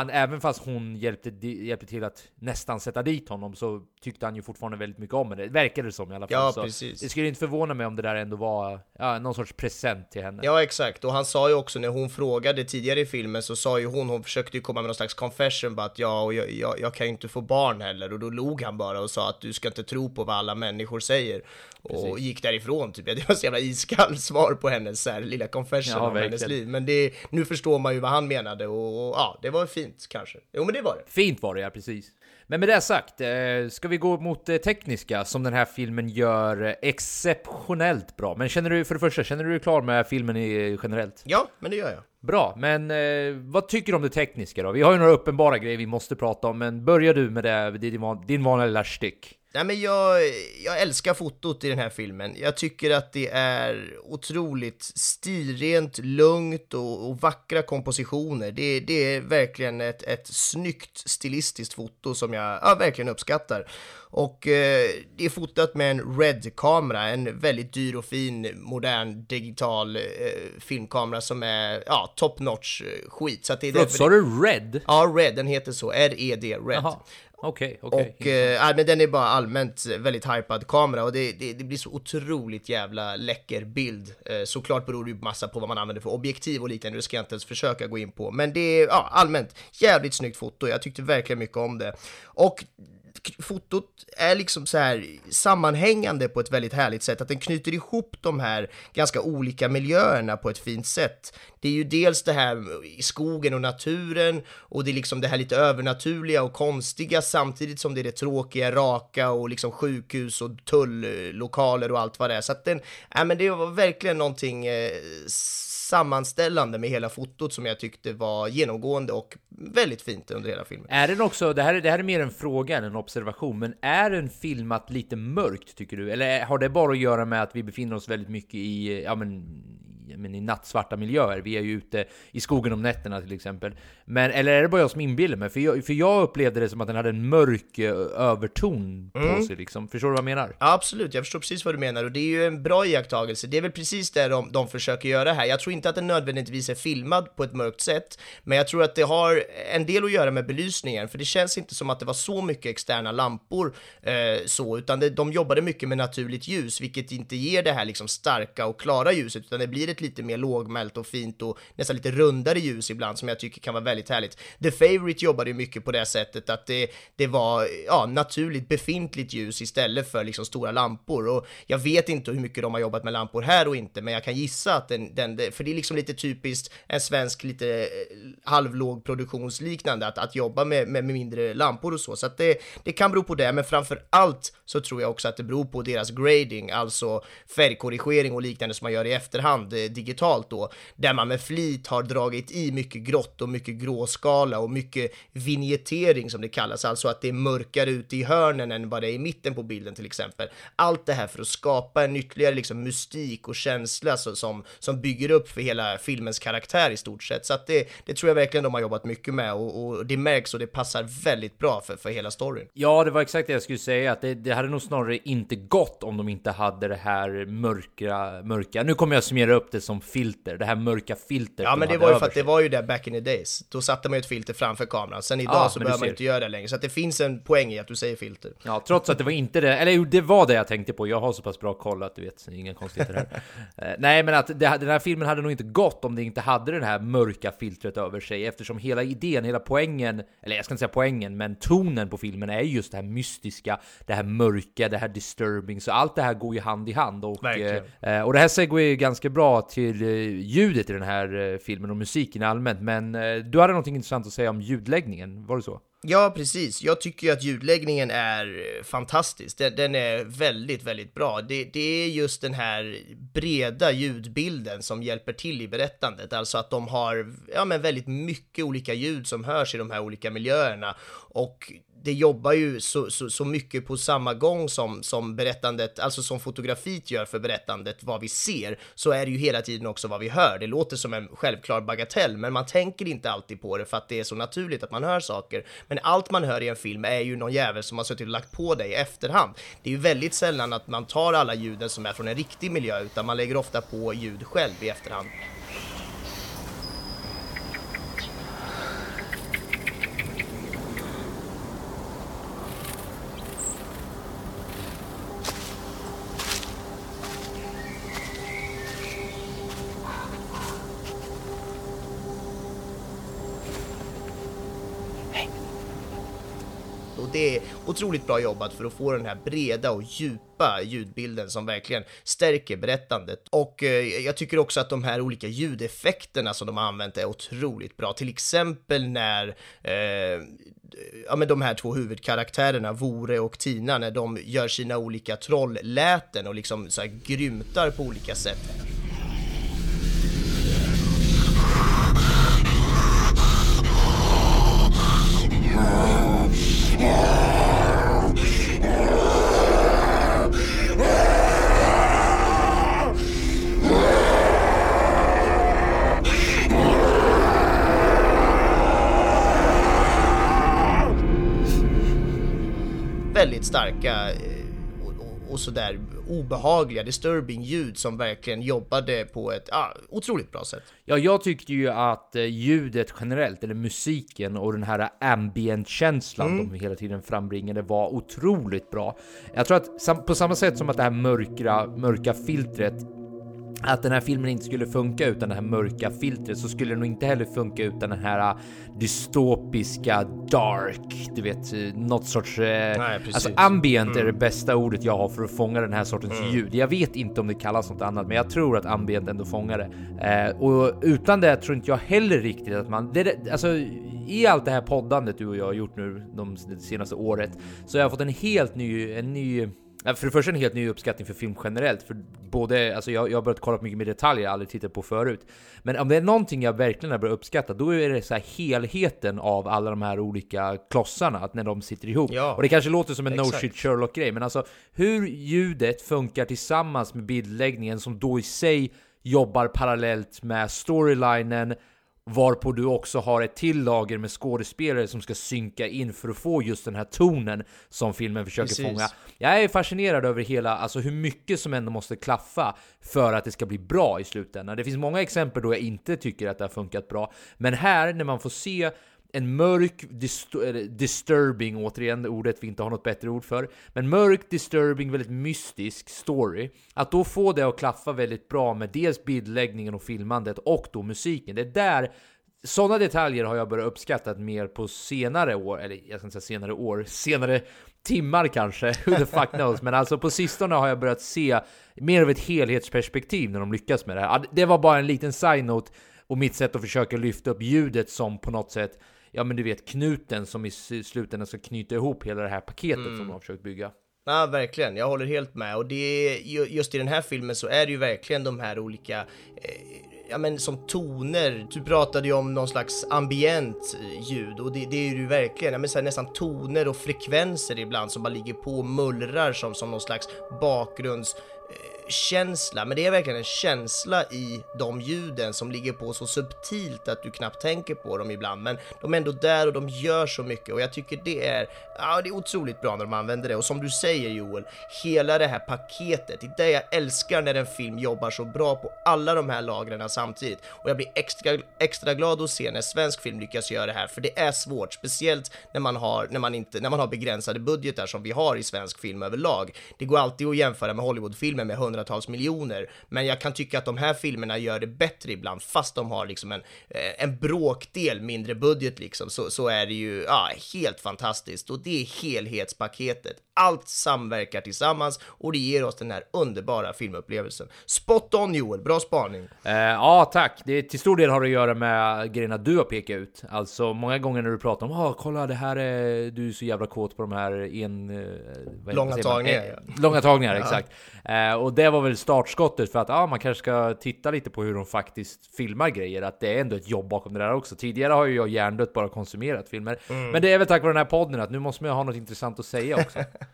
han, även fast hon hjälpte, hjälpte till att nästan sätta dit honom så tyckte han ju fortfarande väldigt mycket om henne. Verkar det som i alla fall. Ja, så precis. Det skulle inte förvåna mig om det där ändå var ja, någon sorts present till henne. Ja exakt, och han sa ju också när hon frågade tidigare i filmen så sa ju hon, hon försökte ju komma med någon slags confession bara att ja, och jag, jag, jag kan ju inte få barn heller och då log han bara och sa att du ska inte tro på vad alla människor säger och gick därifrån typ. Det var så jävla iskallt svar på hennes så här, lilla confession Ja, om hennes verkligen. liv. Men det, nu förstår man ju vad han menade och, och ja, det var fint kanske. Jo men det var det. Fint var det ja, precis. Men med det sagt, eh, ska vi gå mot det tekniska som den här filmen gör eh, exceptionellt bra. Men känner du, för det första, känner du dig klar med filmen generellt? Ja, men det gör jag. Bra, men eh, vad tycker du om det tekniska då? Vi har ju några uppenbara grejer vi måste prata om, men börjar du med det, din, van- din vanliga lilla stick? Nej men jag, jag älskar fotot i den här filmen. Jag tycker att det är otroligt stilrent, lugnt och, och vackra kompositioner. Det, det är verkligen ett, ett snyggt stilistiskt foto som jag ja, verkligen uppskattar. Och eh, det är fotat med en RED-kamera, en väldigt dyr och fin modern digital eh, filmkamera som är ja, top notch eh, skit. Så att det är Förlåt, sa du Red? Ja, RED, den heter så. R-E-D, RED. Jaha, okej, okej. Och eh, men den är bara allmänt väldigt hypad kamera och det, det, det blir så otroligt jävla läcker bild. Eh, såklart beror det ju massa på vad man använder för objektiv och liknande, det ska jag inte ens försöka gå in på. Men det är ja, allmänt jävligt snyggt foto, jag tyckte verkligen mycket om det. Och fotot är liksom så här sammanhängande på ett väldigt härligt sätt, att den knyter ihop de här ganska olika miljöerna på ett fint sätt. Det är ju dels det här i skogen och naturen och det är liksom det här lite övernaturliga och konstiga samtidigt som det är det tråkiga, raka och liksom sjukhus och tulllokaler och allt vad det är. Så att den, ja men det var verkligen någonting eh, sammanställande med hela fotot som jag tyckte var genomgående och väldigt fint under hela filmen. Är den också, det här, är- det här är mer en fråga än en observation, men är den filmat lite mörkt tycker du? Eller har det bara att göra med att vi befinner oss väldigt mycket i, ja men, ja, men i nattsvarta miljöer? Vi är ju ute i skogen om nätterna till exempel. Men, eller är det bara jag som inbillar mig? För jag, för jag upplevde det som att den hade en mörk eh, överton på sig liksom. Förstår du vad jag menar? Absolut, jag förstår precis vad du menar och det är ju en bra iakttagelse. Det är väl precis det de, de försöker göra här. Jag tror inte att den nödvändigtvis är filmad på ett mörkt sätt, men jag tror att det har en del att göra med belysningen, för det känns inte som att det var så mycket externa lampor eh, så, utan det, de jobbade mycket med naturligt ljus, vilket inte ger det här liksom starka och klara ljuset, utan det blir ett lite mer lågmält och fint och nästan lite rundare ljus ibland som jag tycker kan vara väldigt härligt. The Favourite jobbade ju mycket på det sättet att det, det var ja, naturligt befintligt ljus istället för liksom stora lampor. Och jag vet inte hur mycket de har jobbat med lampor här och inte, men jag kan gissa att den, den för det är liksom lite typiskt en svensk lite eh, halvlåg produktionsliknande att, att jobba med, med, med mindre lampor och så, så att det, det kan bero på det, men framför allt så tror jag också att det beror på deras grading, alltså färgkorrigering och liknande som man gör i efterhand digitalt då, där man med flit har dragit i mycket grått och mycket gråskala och mycket vignettering som det kallas, alltså att det är mörkare ute i hörnen än vad det är i mitten på bilden till exempel. Allt det här för att skapa en ytterligare liksom mystik och känsla så, som, som bygger upp för hela filmens karaktär i stort sett. Så att det, det tror jag verkligen de har jobbat mycket med och, och det märks och det passar väldigt bra för, för hela storyn. Ja, det var exakt det jag skulle säga. Att det, det hade nog snarare inte gått om de inte hade det här mörka, mörka. Nu kommer jag summera upp det som filter. Det här mörka filtret. Ja men det var ju för att det sig. var ju där back in the days. Då satte man ju ett filter framför kameran. Sen idag Ja, så behöver man inte göra det längre. Så att det finns en poäng i att du säger filter. Ja, trots att det var inte det, eller jo, det var det jag tänkte på. Jag har så pass bra koll att du vet, inga konstigheter här. (laughs) Eh, Nej, men att det, den här filmen hade nog inte gått om det inte hade det här mörka filtret över sig, eftersom hela idén, hela poängen, eller jag ska inte säga poängen, men tonen på filmen är just det här mystiska, det här mörka, det här disturbing, så allt det här går ju hand i hand. Och, Verkligen. eh, och det här segway ju ganska bra till eh, ljudet i den här eh, filmen och musiken allmänt, men eh, du hade någonting intressant att säga om ljudläggningen, var det så? Ja, precis. Jag tycker ju att ljudläggningen är fantastisk. Den, den, är väldigt, väldigt bra. Det, det är just den här breda ljudbilden som hjälper till i berättandet, alltså att de har ja, men väldigt mycket olika ljud som hörs i de här olika miljöerna och det jobbar ju så, så, så, mycket på samma gång som, som berättandet, alltså som fotografiet gör för berättandet, vad vi ser, så är det ju hela tiden också vad vi hör. Det låter som en självklar bagatell, men man tänker inte alltid på det för att det är så naturligt att man hör saker. Men allt man hör i en film är ju någon jävel som har suttit och lagt på dig i efterhand. Det är ju väldigt sällan att man tar alla ljuden som är från en riktig miljö, utan man lägger ofta på ljud själv i efterhand. Otroligt bra jobbat för att få den här breda och djupa ljudbilden som verkligen stärker berättandet. Och eh, jag tycker också att de här olika ljudeffekterna som de har använt är otroligt bra. Till exempel när eh, ja, men de här två huvudkaraktärerna, Vore och Tina, när de gör sina olika trollläten och liksom så här grymtar på olika sätt. Väldigt starka eh, och, och sådär obehagliga, disturbing ljud som verkligen jobbade på ett ah, otroligt bra sätt. Ja, jag tyckte ju att eh, ljudet generellt, eller musiken och den här ambient-känslan mm. de hela tiden frambringade var otroligt bra. Jag tror att på samma sätt som att det här mörka, mörka filtret att den här filmen inte skulle funka utan det här mörka filtret så skulle den nog inte heller funka utan den här äh, dystopiska dark, du vet, något sorts... Eh, Nej, alltså ambient mm. är det mm. bästa ordet jag har för att fånga den här sortens mm. ljud. Jag vet inte om det kallas något annat, men jag tror att ambient ändå fångar det. Eh, och utan det tror inte jag heller riktigt att man... Det, alltså, i allt det här poddandet du och jag har gjort nu de, det senaste året så har jag fått en helt ny, en ny för det första en helt ny uppskattning för film generellt, för både, alltså jag, jag har börjat kolla på mycket mer detaljer jag aldrig tittat på förut. Men om det är någonting jag verkligen har börjat uppskatta, då är det så helheten av alla de här olika klossarna, att när de sitter ihop. Ja, och det kanske låter som en no shit Sherlock grej, men alltså hur ljudet funkar tillsammans med bildläggningen som då i sig jobbar parallellt med storylinen, Varpå du också har ett till lager med skådespelare som ska synka in för att få just den här tonen som filmen försöker Precis. fånga. Jag är fascinerad över hela, alltså hur mycket som ändå måste klaffa för att det ska bli bra i slutändan. Det finns många exempel då jag inte tycker att det har funkat bra, men här när man får se en mörk, disturbing, återigen ordet vi inte har något bättre ord för, men mörk, disturbing, väldigt mystisk story. Att då få det att klaffa väldigt bra med dels bildläggningen och filmandet och då musiken. Det är där sådana detaljer har jag börjat uppskatta mer på senare år, eller jag ska inte säga senare år, senare timmar kanske, (laughs) who the fuck knows. Men alltså på sistone har jag börjat se mer av ett helhetsperspektiv när de lyckas med det här. Det var bara en liten side-note och mitt sätt att försöka lyfta upp ljudet som på något sätt ja men du vet knuten som i slutändan ska knyta ihop hela det här paketet mm. som de har försökt bygga. Ja, verkligen. Jag håller helt med. Och det är, just i den här filmen så är det ju verkligen de här olika eh, ja men som toner. Du pratade ju om någon slags ambient ljud och det, det är ju verkligen, ja men så här, nästan toner och frekvenser ibland som bara ligger på och mullrar som, som någon slags bakgrunds känsla, men det är verkligen en känsla i de ljuden som ligger på så subtilt att du knappt tänker på dem ibland, men de är ändå där och de gör så mycket och jag tycker det är, ja, det är otroligt bra när de använder det. Och som du säger Joel, hela det här paketet, det är det jag älskar när en film jobbar så bra på alla de här lagren samtidigt. Och jag blir extra, extra glad att se när svensk film lyckas göra det här, för det är svårt, speciellt när man har, när man inte, när man har begränsade budgetar som vi har i svensk film överlag. Det går alltid att jämföra med Hollywoodfilmer med 100 hundratals miljoner. Men jag kan tycka att de här filmerna gör det bättre ibland, fast de har liksom en, eh, en bråkdel mindre budget liksom, så, så är det ju ja, helt fantastiskt. Och det är helhetspaketet. Allt samverkar tillsammans och det ger oss den här underbara filmupplevelsen. Spot on Joel, bra spaning. Eh, ja, tack. Det, till stor del har det att göra med grejerna du har pekat ut. Alltså många gånger när du pratar om Åh, kolla det här är du är så jävla kåt på de här en... eh, vad Långa tagningar, Eh, ja. Långa tagningar, (laughs) exakt. Eh, och det var väl startskottet för att ja, man kanske ska titta lite på hur de faktiskt filmar grejer. Att det är ändå ett jobb bakom det där också. Tidigare har ju jag hjärndött bara konsumerat filmer. Mm. Men det är väl tack vare den här podden att nu måste man ju ha något intressant att säga också. (laughs)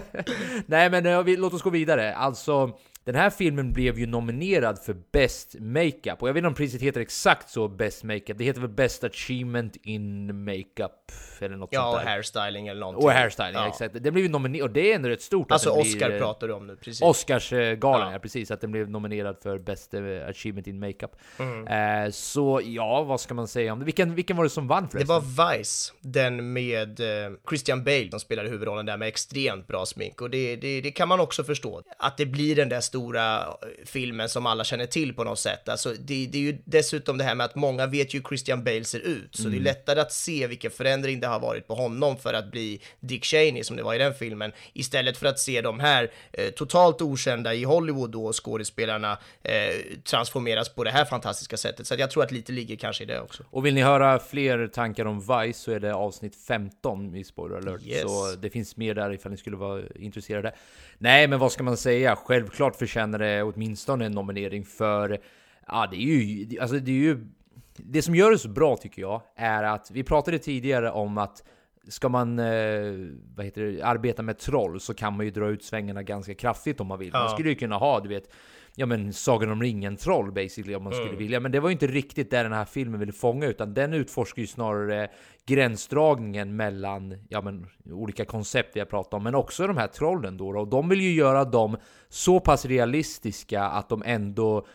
(laughs) Nej men eh, vi, låt oss gå vidare. Alltså, den här filmen blev ju nominerad för Best Makeup. Och jag vet inte om priset heter exakt så, Best Makeup. Det heter väl Best Achievement in Makeup eller något Ja, sånt och där. hairstyling eller någonting. Och hairstyling, Ja. exakt. Den blev ju nominerad, och det är ändå rätt stort Alltså Oscar blir, eh, pratar du om nu, precis. Oscarsgalan, Ja. ja. precis. Att den blev nominerad för Best eh, Achievement in Makeup. Mm. Eh, så ja, vad ska man säga om det? Vilken, vilken var det som vann Det förresten? var Vice, den med eh, Christian Bale som spelade huvudrollen där med extremt bra smink och det, det, det kan man också förstå. Att det blir den där stora eh, filmen som alla känner till på något sätt. Alltså, det, det är ju dessutom det här med att många vet ju Christian Bale ser ut, så det är lättare att se vilken förändring det har varit på honom för att bli Dick Cheney som det var i den filmen, istället för att se de här eh, totalt okända i Hollywood då skådespelarna eh, transformeras på det här fantastiska sättet. Så jag tror att lite ligger kanske i det också. Och vill ni höra fler tankar om Vice så är det avsnitt 15 i Spoiler alert. Yes. Så det finns mer där ifall ni skulle vara intresserade. Nej, men vad ska man säga? Självklart förtjänar det åtminstone en nominering för... Ja, det är ju... Alltså det är ju... Det som gör det så bra tycker jag är att vi pratade tidigare om att Ska man eh, vad heter det, arbeta med troll så kan man ju dra ut svängarna ganska kraftigt om man vill. Man Ja. skulle ju kunna ha, du vet, ja men Sagan om ringen-troll basically om man skulle vilja. Men det var ju inte riktigt där den här filmen ville fånga utan den utforskar ju snarare gränsdragningen mellan ja, men, olika koncept vi har pratat om, men också de här trollen då. Och de vill ju göra dem så pass realistiska att de ändå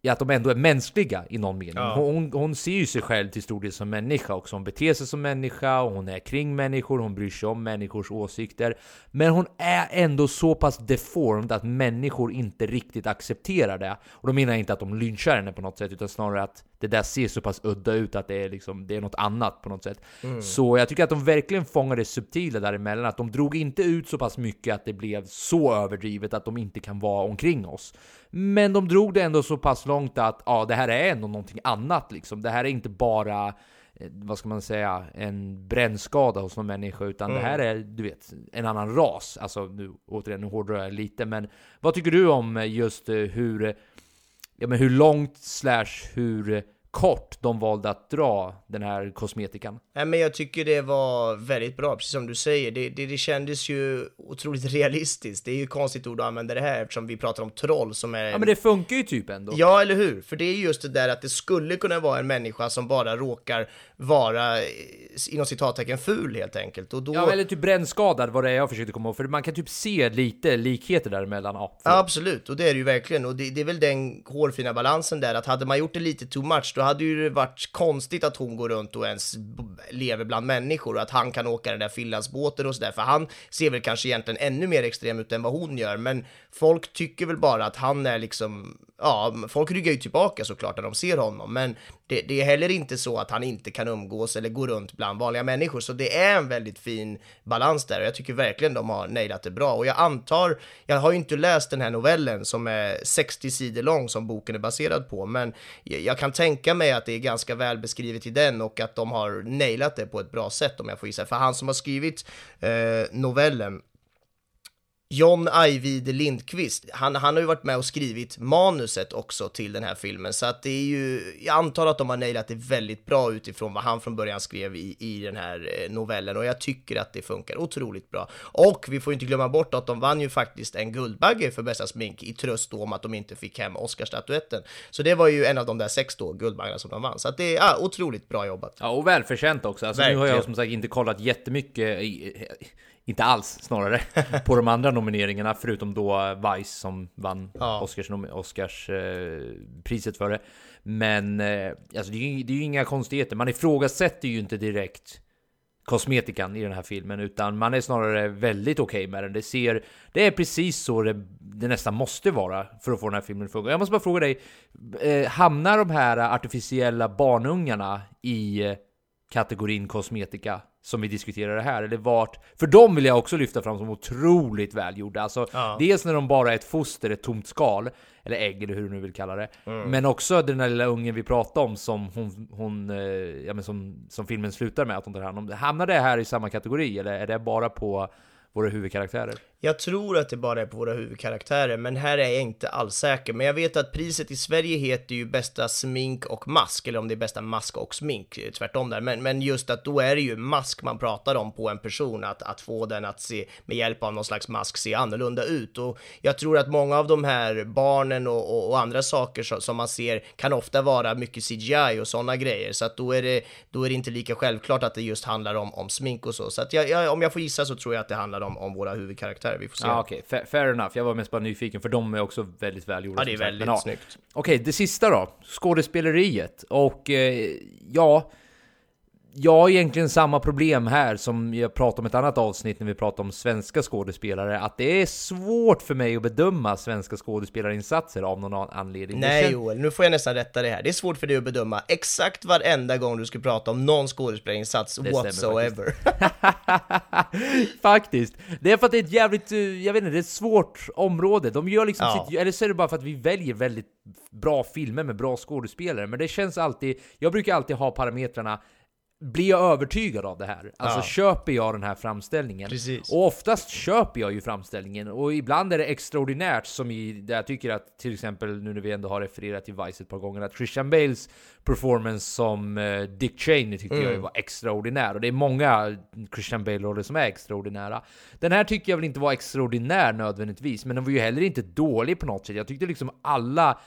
Ja, att de ändå är mänskliga i någon mening. Ja. Hon, hon ser ju sig själv till stor del som människa också. Hon beter sig som människa, och hon är kring människor, hon bryr sig om människors åsikter. Men hon är ändå så pass deformed att människor inte riktigt accepterar det. Och då menar jag inte att de lynchar henne på något sätt, utan snarare att det där ser så pass udda ut att det är, liksom, det är något annat på något sätt. Så jag tycker att de verkligen fångade det subtila däremellan. Att de drog inte ut så pass mycket att det blev så överdrivet att de inte kan vara omkring oss. Men de drog det ändå så pass långt att ja, det här är ändå någonting annat liksom. Det här är inte bara eh, vad ska man säga, en brännskada hos någon människa, utan det här är, du vet, en annan ras. Alltså nu, återigen, nu hårdrar jag lite, men vad tycker du om just eh, hur, ja men hur långt slash hur kort de valde att dra den här kosmetikan? Nej, men jag tycker det var väldigt bra, precis som du säger. Det, det, det kändes ju otroligt (laughs) realistiskt. Det är ju konstigt ord att använda det här eftersom vi pratar om troll som är... Ja men det funkar ju typ ändå. Ja, eller hur? För det är just det där att det skulle kunna vara en människa som bara råkar vara, eh, inom citattecken, ful helt enkelt. Och då... Ja, eller typ brännskadad var det jag försökte komma ihåg, för man kan typ se lite likheter däremellan. Ja, Ja, absolut, och det är det ju verkligen. Och det, det är väl den hårfina balansen där, att hade man gjort det lite too much, då hade ju det varit konstigt att hon går runt och ens lever bland människor och att han kan åka den där Finlandsbåten och sådär, för han ser väl kanske egentligen ännu mer extrem ut än vad hon gör, men folk tycker väl bara att han är liksom, ja, folk ryggar ju tillbaka såklart när de ser honom, men det, det är heller inte så att han inte kan umgås eller gå runt bland vanliga människor, så det är en väldigt fin balans där och jag tycker verkligen de har nailat det bra. Och jag antar, jag har ju inte läst den här novellen som är 60 sidor lång som boken är baserad på, men jag jag kan tänka mig att det är ganska väl beskrivet i den och att de har nailat det på ett bra sätt om jag får gissa, för han som har skrivit eh, novellen John Ajvide Lindqvist, han, han har ju varit med och skrivit manuset också till den här filmen, så att det är ju, jag antar att de har nailat det väldigt bra utifrån vad han från början skrev i, i den här eh, novellen och jag tycker att det funkar otroligt bra. Och vi får ju inte glömma bort att de vann ju faktiskt en Guldbagge för bästa smink i tröst då om att de inte fick hem Oscarsstatyetten. Så det var ju en av de där sex då Guldbaggarna som de vann, så att det är ja, otroligt bra jobbat. Ja, och välförtjänt också. Alltså, nu har jag Verkligen. som sagt inte kollat jättemycket, i- inte alls snarare, (laughs) på de andra nomineringarna, förutom då Vice som vann Ja. Oscars, Oscars eh, priset för det. Men eh, alltså, det, är ju, det är ju inga konstigheter, man ifrågasätter ju inte direkt kosmetikan i den här filmen, utan man är snarare väldigt okej med den. Det ser, det är precis så det, det nästan måste vara för att få den här filmen att funka. Jag måste bara fråga dig, eh, hamnar de här artificiella barnungarna i eh, kategorin kosmetika som vi diskuterar här? Eller vart? För dem vill jag också lyfta fram som otroligt välgjorda. Alltså, Ja. dels när de bara är ett foster, ett tomt skal, eller ägg eller hur du nu vill kalla det. Men också den där lilla ungen vi pratade om som hon, hon eh, ja, men som, som filmen slutar med att hon tar hand om. Hamnar det här i samma kategori eller är det bara på våra huvudkaraktärer? Jag tror att det bara är på våra huvudkaraktärer, men här är jag inte alls säker. Men jag vet att priset i Sverige heter ju bästa smink och mask, eller om det är bästa mask och smink, eh, tvärtom där. Men, men just att då är det ju mask man pratar om på en person, att, att få den att se, med hjälp av någon slags mask, se annorlunda ut. Och jag tror att många av de här barnen och, och, och andra saker som, som man ser kan ofta vara mycket CGI och sådana grejer, så att då är det, då är det inte lika självklart att det just handlar om, om smink och så. Så att jag, jag, om jag får gissa så tror jag att det handlar om, om våra huvudkaraktärer, vi får se. Ja, okej. Fa- Fair enough. Jag var mest bara nyfiken, för de är också väldigt välgjorda. Ja, det är som sagt. väldigt Men, ja. snyggt. Okej, det sista då. Skådespeleriet. Och eh, ja... Jag har egentligen samma problem här som jag pratade om ett annat avsnitt när vi pratade om svenska skådespelare. Att det är svårt för mig att bedöma svenska skådespelarinsatser av någon an- anledning. Det Nej Joel, nu får jag nästan rätta det här. Det är svårt för dig att bedöma exakt varenda gång du ska prata om någon skådespelarinsats stämmer whatsoever. (laughs) Faktiskt. Det är för att det är ett jävligt, eh, jag vet inte, det är ett svårt område. De gör liksom Ja. sitt, eller så är det bara för att vi väljer väldigt bra filmer med bra skådespelare. Men det känns alltid, jag brukar alltid ha parametrarna blir jag övertygad av det här? Alltså Ja. köper jag den här framställningen? Precis. Och oftast köper jag ju framställningen och ibland är det extraordinärt som i där jag tycker att till exempel nu när vi ändå har refererat till Vice ett par gånger att Christian Bales performance som eh, Dick Cheney tyckte jag ju var extraordinär och det är många Christian Bale-roller som är extraordinära. Den här tycker jag väl inte var extraordinär nödvändigtvis, men den var ju heller inte dålig på något sätt. Jag tyckte liksom alla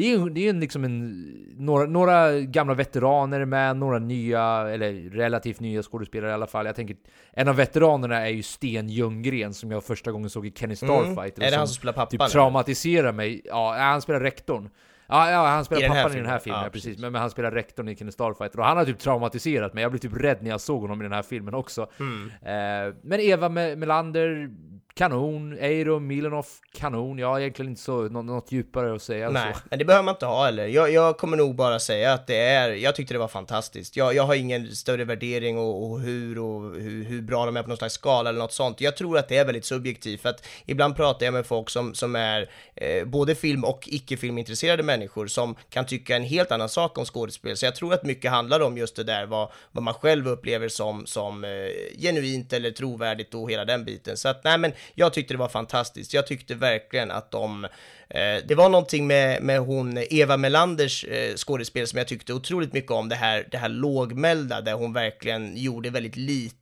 det är ju det är liksom en, några, några gamla veteraner med, några nya, eller relativt nya skådespelare i alla fall. Jag tänker, en av veteranerna är ju Sten Ljunggren som jag första gången såg i Kenny Starfighter. Mm. Är det han som spelar pappan, Typ traumatiserar mig. Ja, han spelar rektorn. Ja, ja han spelar I den pappan i den här filmen. Ja, ja, precis. Men, men han spelar rektorn i Kenny Starfighter. Och han har typ traumatiserat mig. Jag blev typ rädd när jag såg honom i den här filmen också. Mm. Eh, men Eva Me- Melander, kanon. Eiro Milanov, kanon. Jag har egentligen inte så, nå- något djupare att säga. Nej, men det behöver man inte ha heller. Jag, jag kommer nog bara säga att det är, jag tyckte det var fantastiskt. Jag, jag har ingen större värdering och, och hur och hur, hur bra de är på någon slags skala eller något sånt. Jag tror att det är väldigt subjektivt, för att ibland pratar jag med folk som, som är eh, både film och icke-filmintresserade människor som kan tycka en helt annan sak om skådespel. Så jag tror att mycket handlar om just det där, vad, vad man själv upplever som, som eh, genuint eller trovärdigt och hela den biten. Så att nej, men jag tyckte det var fantastiskt. Jag tyckte verkligen att de Eh, det var någonting med, med hon Eva Melanders eh, skådespel som jag tyckte otroligt mycket om, det här, det här lågmälda där hon verkligen gjorde väldigt lite.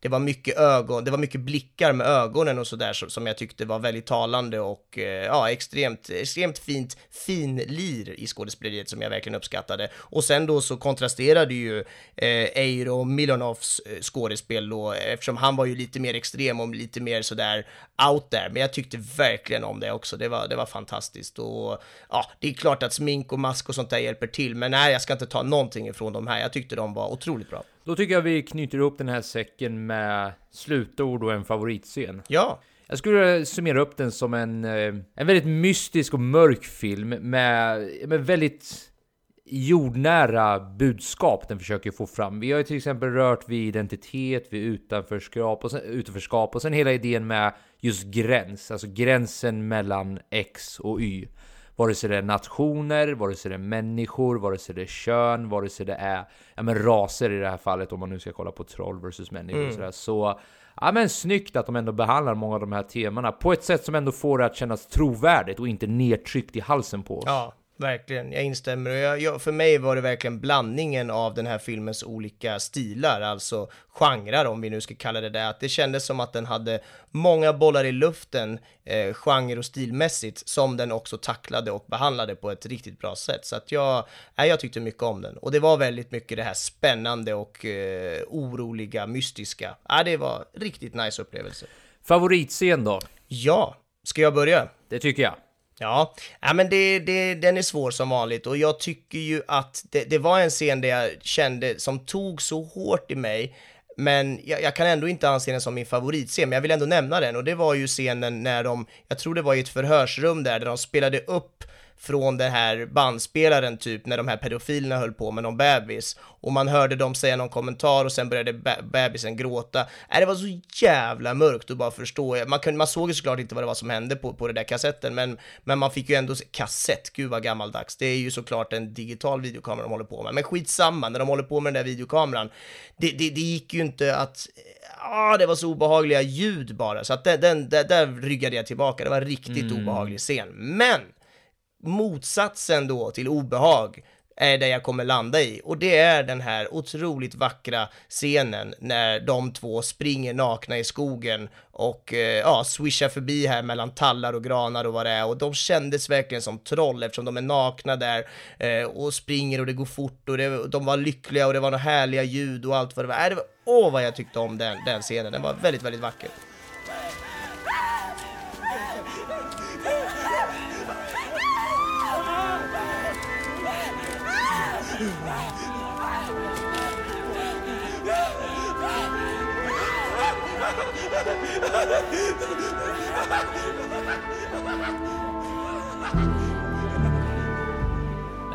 Det var mycket ögon, det var mycket blickar med ögonen och sådär som, jag tyckte var väldigt talande och eh, ja, extremt, extremt fint, finlir i skådespeleriet som jag verkligen uppskattade. Och sen då så kontrasterade ju eh, Eiro Milonovs skådespel då, eftersom han var ju lite mer extrem och lite mer sådär out there, men jag tyckte verkligen om det också. Det var, det var fantastiskt och ja, det är klart att smink och mask och sånt där hjälper till, men nej, jag ska inte ta någonting ifrån de här. Jag tyckte de var otroligt bra. Då tycker jag vi knyter ihop den här säcken med slutord och en favoritscen. Ja, Jag skulle summera upp den som en, eh, en väldigt mystisk och mörk film med, med väldigt jordnära budskap den försöker få fram. Vi har ju till exempel rört vid identitet, vid utanförskap och sen, utanförskap och sen hela idén med just gräns, alltså gränsen mellan X och Y. Vare sig det är nationer, vare sig det är människor, vare sig det är kön, vare sig det är ja, men raser i det här fallet om man nu ska kolla på troll versus människor och sådär. Så ja, men snyggt att de ändå behandlar många av de här temana på ett sätt som ändå får det att kännas trovärdigt och inte nedtryckt i halsen på oss. ja, verkligen. Jag instämmer. Jag, jag, för mig var det verkligen blandningen av den här filmens olika stilar, alltså genrer om vi nu ska kalla det det. Att det kändes som att den hade många bollar i luften, eh, genre och stilmässigt, som den också tacklade och behandlade på ett riktigt bra sätt. Så att jag, nej, jag tyckte mycket om den. Och det var väldigt mycket det här spännande och eh, oroliga, mystiska. Ja, det var riktigt nice upplevelse. Favoritscen då? Ja, ska jag börja? Det tycker jag. Ja, ja men det, det, den är svår som vanligt och jag tycker ju att det, det var en scen där jag kände som tog så hårt i mig Men jag, jag, kan ändå inte anse den som min favoritscen, men jag vill ändå nämna den. Och det var ju scenen när de, jag tror det var i ett förhörsrum där, där de spelade upp från den här bandspelaren typ när de här pedofilerna höll på med någon bebis och man hörde dem säga någon kommentar och sen började bebisen gråta. Äh, det var så jävla mörkt att bara förstå. Man, kunde, man såg ju såklart inte vad det var som hände på, på det där kassetten, men, men man fick ju ändå se, kassett, gud vad gammaldags. Det är ju såklart en digital videokamera de håller på med, men skitsamma, när de håller på med den där videokameran, det, det, det gick ju inte att ah, det var så obehagliga ljud bara, så att den, den, där, där ryggade jag tillbaka. Det var en riktigt mm. obehaglig scen. Men motsatsen då till obehag är det jag kommer landa i och det är den här otroligt vackra scenen när de två springer nakna i skogen och eh, ja, swishar förbi här mellan tallar och granar och vad det är och de kändes verkligen som troll eftersom de är nakna där eh, och springer och det går fort och det, de var lyckliga och det var några härliga ljud och allt vad det var. Äh, det var åh vad jag tyckte om den, den scenen, den var väldigt, väldigt vacker. (laughs) Ha!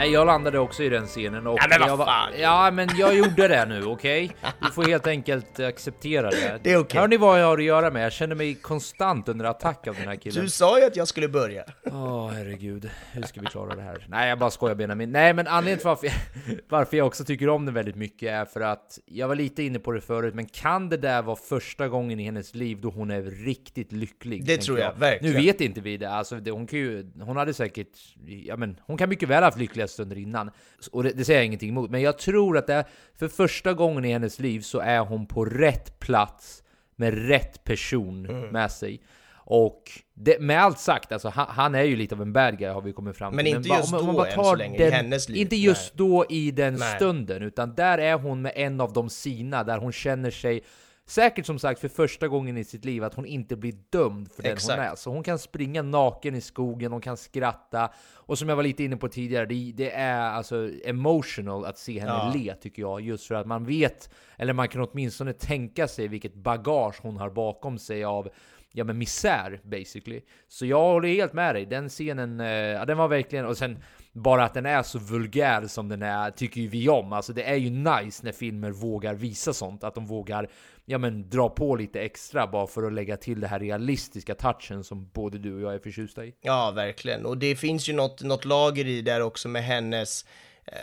Nej, jag landade också i den scenen och ja, men jag fan. Ja, men jag gjorde det nu, okej? Okay? Du får helt enkelt acceptera det. (laughs) Det är okej. Okay. Hör ni vad jag har att göra med? Jag känner mig konstant under attack av den här killen. Du sa ju att jag skulle börja. Åh, oh, herregud. Hur ska vi klara det här? Nej, jag bara skojar Benjamin. Nej, men anledningen till varför jag, (laughs) varför jag också tycker om den väldigt mycket är för att jag var lite inne på det förut, men kan det där vara första gången i hennes liv då hon är riktigt lycklig? Det tror jag, jag, verkligen. Nu vet inte vi det. Alltså, det, hon kan ju, hon hade säkert, ja men, hon kan mycket väl ha haft lyckliga stunder innan. Och det, det, säger jag ingenting emot, men jag tror att det är, för första gången i hennes liv så är hon på rätt plats med rätt person mm. med sig. Och det, med allt sagt, alltså, han, han, är ju lite av en bad guy har vi kommit fram till. Men inte just om, om, då än så länge den, i hennes liv. Inte just Nej. då i den Nej. stunden, utan där är hon med en av de sina, där hon känner sig Säkert som sagt för första gången i sitt liv att hon inte blir dömd för den Exakt. hon är. Så hon kan springa naken i skogen, hon kan skratta. Och som jag var lite inne på tidigare, det, det är alltså emotional att se henne ja. le tycker jag. Just för att man vet, eller man kan åtminstone tänka sig vilket bagage hon har bakom sig av ja men misär basically. Så jag håller helt med dig, den scenen, eh, ja, den var verkligen, och sen bara att den är så vulgär som den är tycker ju vi om. Alltså det är ju nice när filmer vågar visa sånt, att de vågar ja men dra på lite extra bara för att lägga till det här realistiska touchen som både du och jag är förtjusta i. Ja, verkligen. Och det finns ju något, något lager i där också med hennes eh,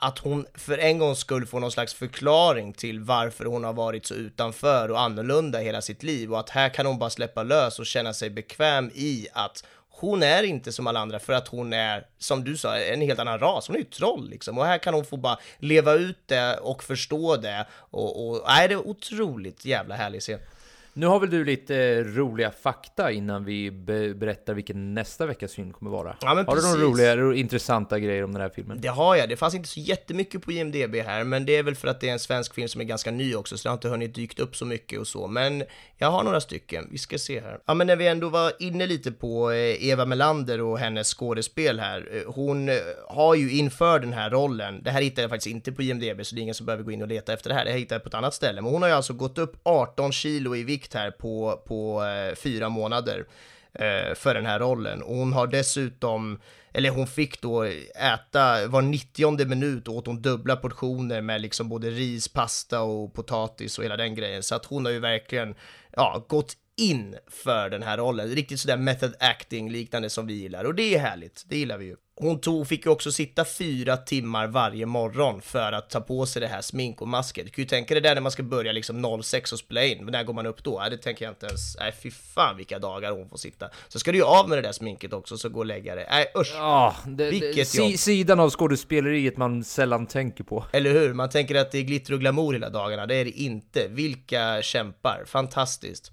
att hon för en gångs skull får någon slags förklaring till varför hon har varit så utanför och annorlunda hela sitt liv och att här kan hon bara släppa lös och känna sig bekväm i att hon är inte som alla andra för att hon är, som du sa, en helt annan ras. Hon är ju troll liksom. Och här kan hon få bara leva ut det och förstå det. Och, och nej, det är otroligt jävla härlig scen. Nu har väl du lite roliga fakta innan vi be berättar vilken nästa veckas film kommer vara? Ja, har precis. du några roliga, intressanta grejer om den här filmen? Det har jag. Det fanns inte så jättemycket på IMDB här, men det är väl för att det är en svensk film som är ganska ny också, så det har inte hunnit dykt upp så mycket och så. Men jag har några stycken. Vi ska se här. Ja, men när vi ändå var inne lite på eh, Eva Melander och hennes skådespel här. Eh, hon eh, har ju inför den här rollen, det här hittade jag faktiskt inte på IMDB, så det är ingen som behöver gå in och leta efter det här. Det här hittade jag på ett annat ställe, men hon har ju alltså gått upp 18 kilo i vikt här på, på eh, fyra månader eh, för den här rollen. Och hon har dessutom, eller hon fick då äta, var 90 minut åt hon dubbla portioner med liksom både ris, pasta och potatis och hela den grejen. Så att hon har ju verkligen, ja, gått in för den här rollen. Riktigt sådär method acting liknande som vi gillar och det är härligt, det gillar vi ju. Hon tog, fick ju också sitta fyra timmar varje morgon för att ta på sig det här smink och masket. Du kan ju tänka dig där när man ska börja liksom 06 och spela in, men när går man upp då? Nej, det tänker jag inte ens, nej fy fan vilka dagar hon får sitta. Så ska du ju av med det där sminket också, så gå och lägga det. Nej usch! Ja, det, vilket det, jobb! Sidan av skådespeleriet man sällan tänker på. Eller hur? Man tänker att det är glitter och glamour hela dagarna, det är det inte. Vilka kämpar, fantastiskt!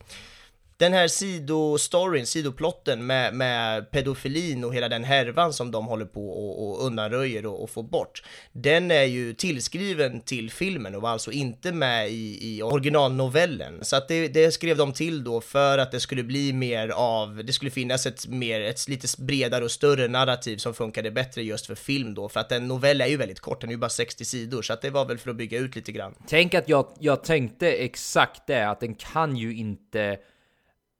Den här sidostoryn, sidoplotten med, med pedofilin och hela den härvan som de håller på och, och undanröjer och, och får bort, den är ju tillskriven till filmen och var alltså inte med i, i originalnovellen. Så att det, det skrev de till då för att det skulle bli mer av, det skulle finnas ett mer, ett lite bredare och större narrativ som funkade bättre just för film då, för att en novell är ju väldigt kort, den är ju bara 60 sidor, så att det var väl för att bygga ut lite grann. Tänk att jag, jag tänkte exakt det, att den kan ju inte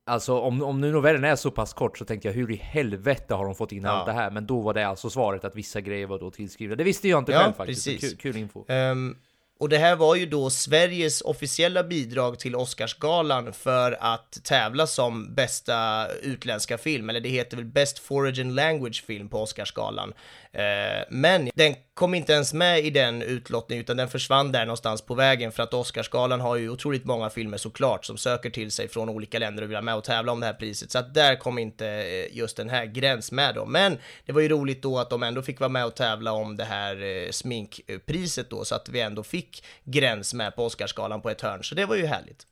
Alltså om, om nu novellen är så pass kort så tänkte jag hur i helvete har de fått in Ja. allt det här? Men då var det alltså svaret att vissa grejer var då tillskrivna. Det visste jag inte Ja, själv faktiskt. Kul, kul info. Ehm, och det här var ju då Sveriges officiella bidrag till Oscarsgalan för att tävla som bästa utländska film, eller det heter väl Best Foreign Language Film på Oscarsgalan. Eh, men den kom inte ens med i den utlottningen, utan den försvann där någonstans på vägen för att Oscarsgalan har ju otroligt många filmer såklart som söker till sig från olika länder och vill ha med och tävla om det här priset, så att där kom inte eh, just den här gräns med då. Men det var ju roligt då att de ändå fick vara med och tävla om det här eh, sminkpriset då, så att vi ändå fick gräns med på Oscarsgalan på ett hörn, så det var ju härligt.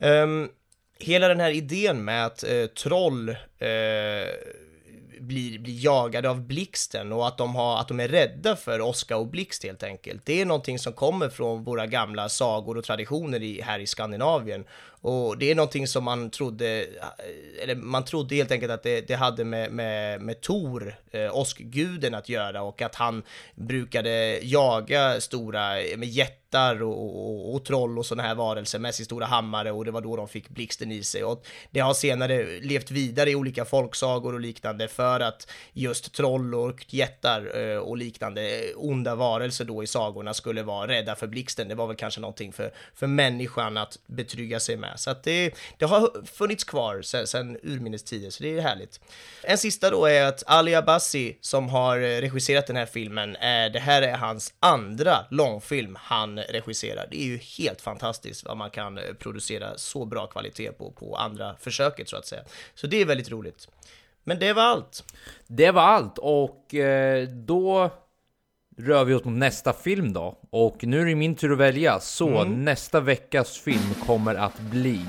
Um, hela den här idén med att eh, troll eh, blir, blir jagade av blixten och att de, har, att de är rädda för åska och Blixt helt enkelt. Det är någonting som kommer från våra gamla sagor och traditioner i, här i Skandinavien. Och det är någonting som man trodde, eller man trodde helt enkelt att det, det hade med, med, med Tor, eh, åskguden, att göra och att han brukade jaga stora, med jättar och, och, och troll och sådana här varelser med sin stora hammare och det var då de fick blixten i sig. Och det har senare levt vidare i olika folksagor och liknande för att just troll och jättar eh, och liknande onda varelser då i sagorna skulle vara rädda för blixten. Det var väl kanske någonting för, för människan att betrygga sig med. Så att det, det har funnits kvar sen, sen urminnes tider, så det är härligt. En sista då är att Ali Abbasi som har regisserat den här filmen, är, det här är hans andra långfilm han regisserar. Det är ju helt fantastiskt vad man kan eh, producera så bra kvalitet på, på andra försöket så att säga. Så det är väldigt roligt. Men det var allt. Det var allt och eh, då rör vi oss mot nästa film då. Och nu är det min tur att välja. Så Mm. nästa veckas film kommer att bli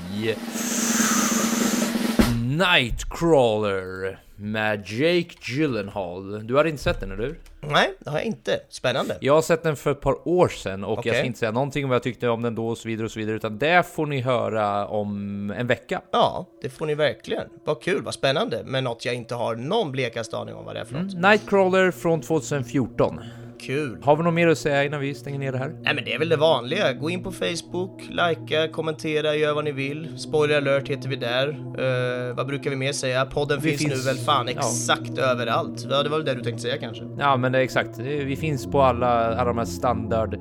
Nightcrawler med Jake Gyllenhaal. Du har inte sett den, eller hur? Nej, det har jag inte. Spännande. Jag har sett den för ett par år sedan och jag Okej. ska inte säga någonting om vad jag tyckte om den då och så vidare och så vidare utan det får ni höra om en vecka. Ja, det får ni verkligen. Vad kul, vad spännande. Men något jag inte har någon blekaste aning om vad det är för något. Nightcrawler från 2014. Kul. Har vi något mer att säga innan vi stänger ner det här? Nej men det är väl det vanliga. Gå in på Facebook, likea, kommentera, gör vad ni vill. Spoiler alert heter vi där. Eh, vad brukar vi mer säga? Podden Vi finns, finns- nu väl fan ja. exakt överallt. Ja, det var väl det du tänkte säga kanske? Ja, men det är exakt. Vi finns på alla, alla de här standard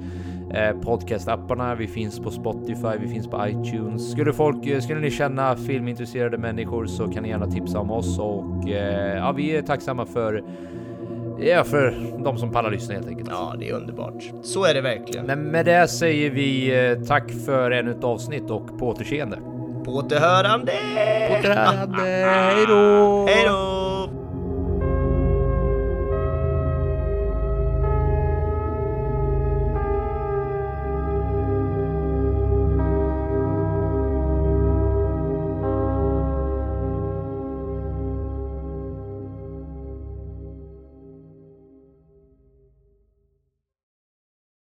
eh, podcast-apparna. Vi finns på Spotify, vi finns på iTunes. Skulle folk, eh, skulle ni känna filmintresserade människor så kan ni gärna tipsa om oss och ja, vi är tacksamma för Ja, för de som pallar lyssna helt enkelt. Ja, det är underbart. Så är det verkligen. Men med det säger vi eh, tack för ännu ett avsnitt och på återseende. På återhörande! På återhörande, hej då! Hej då!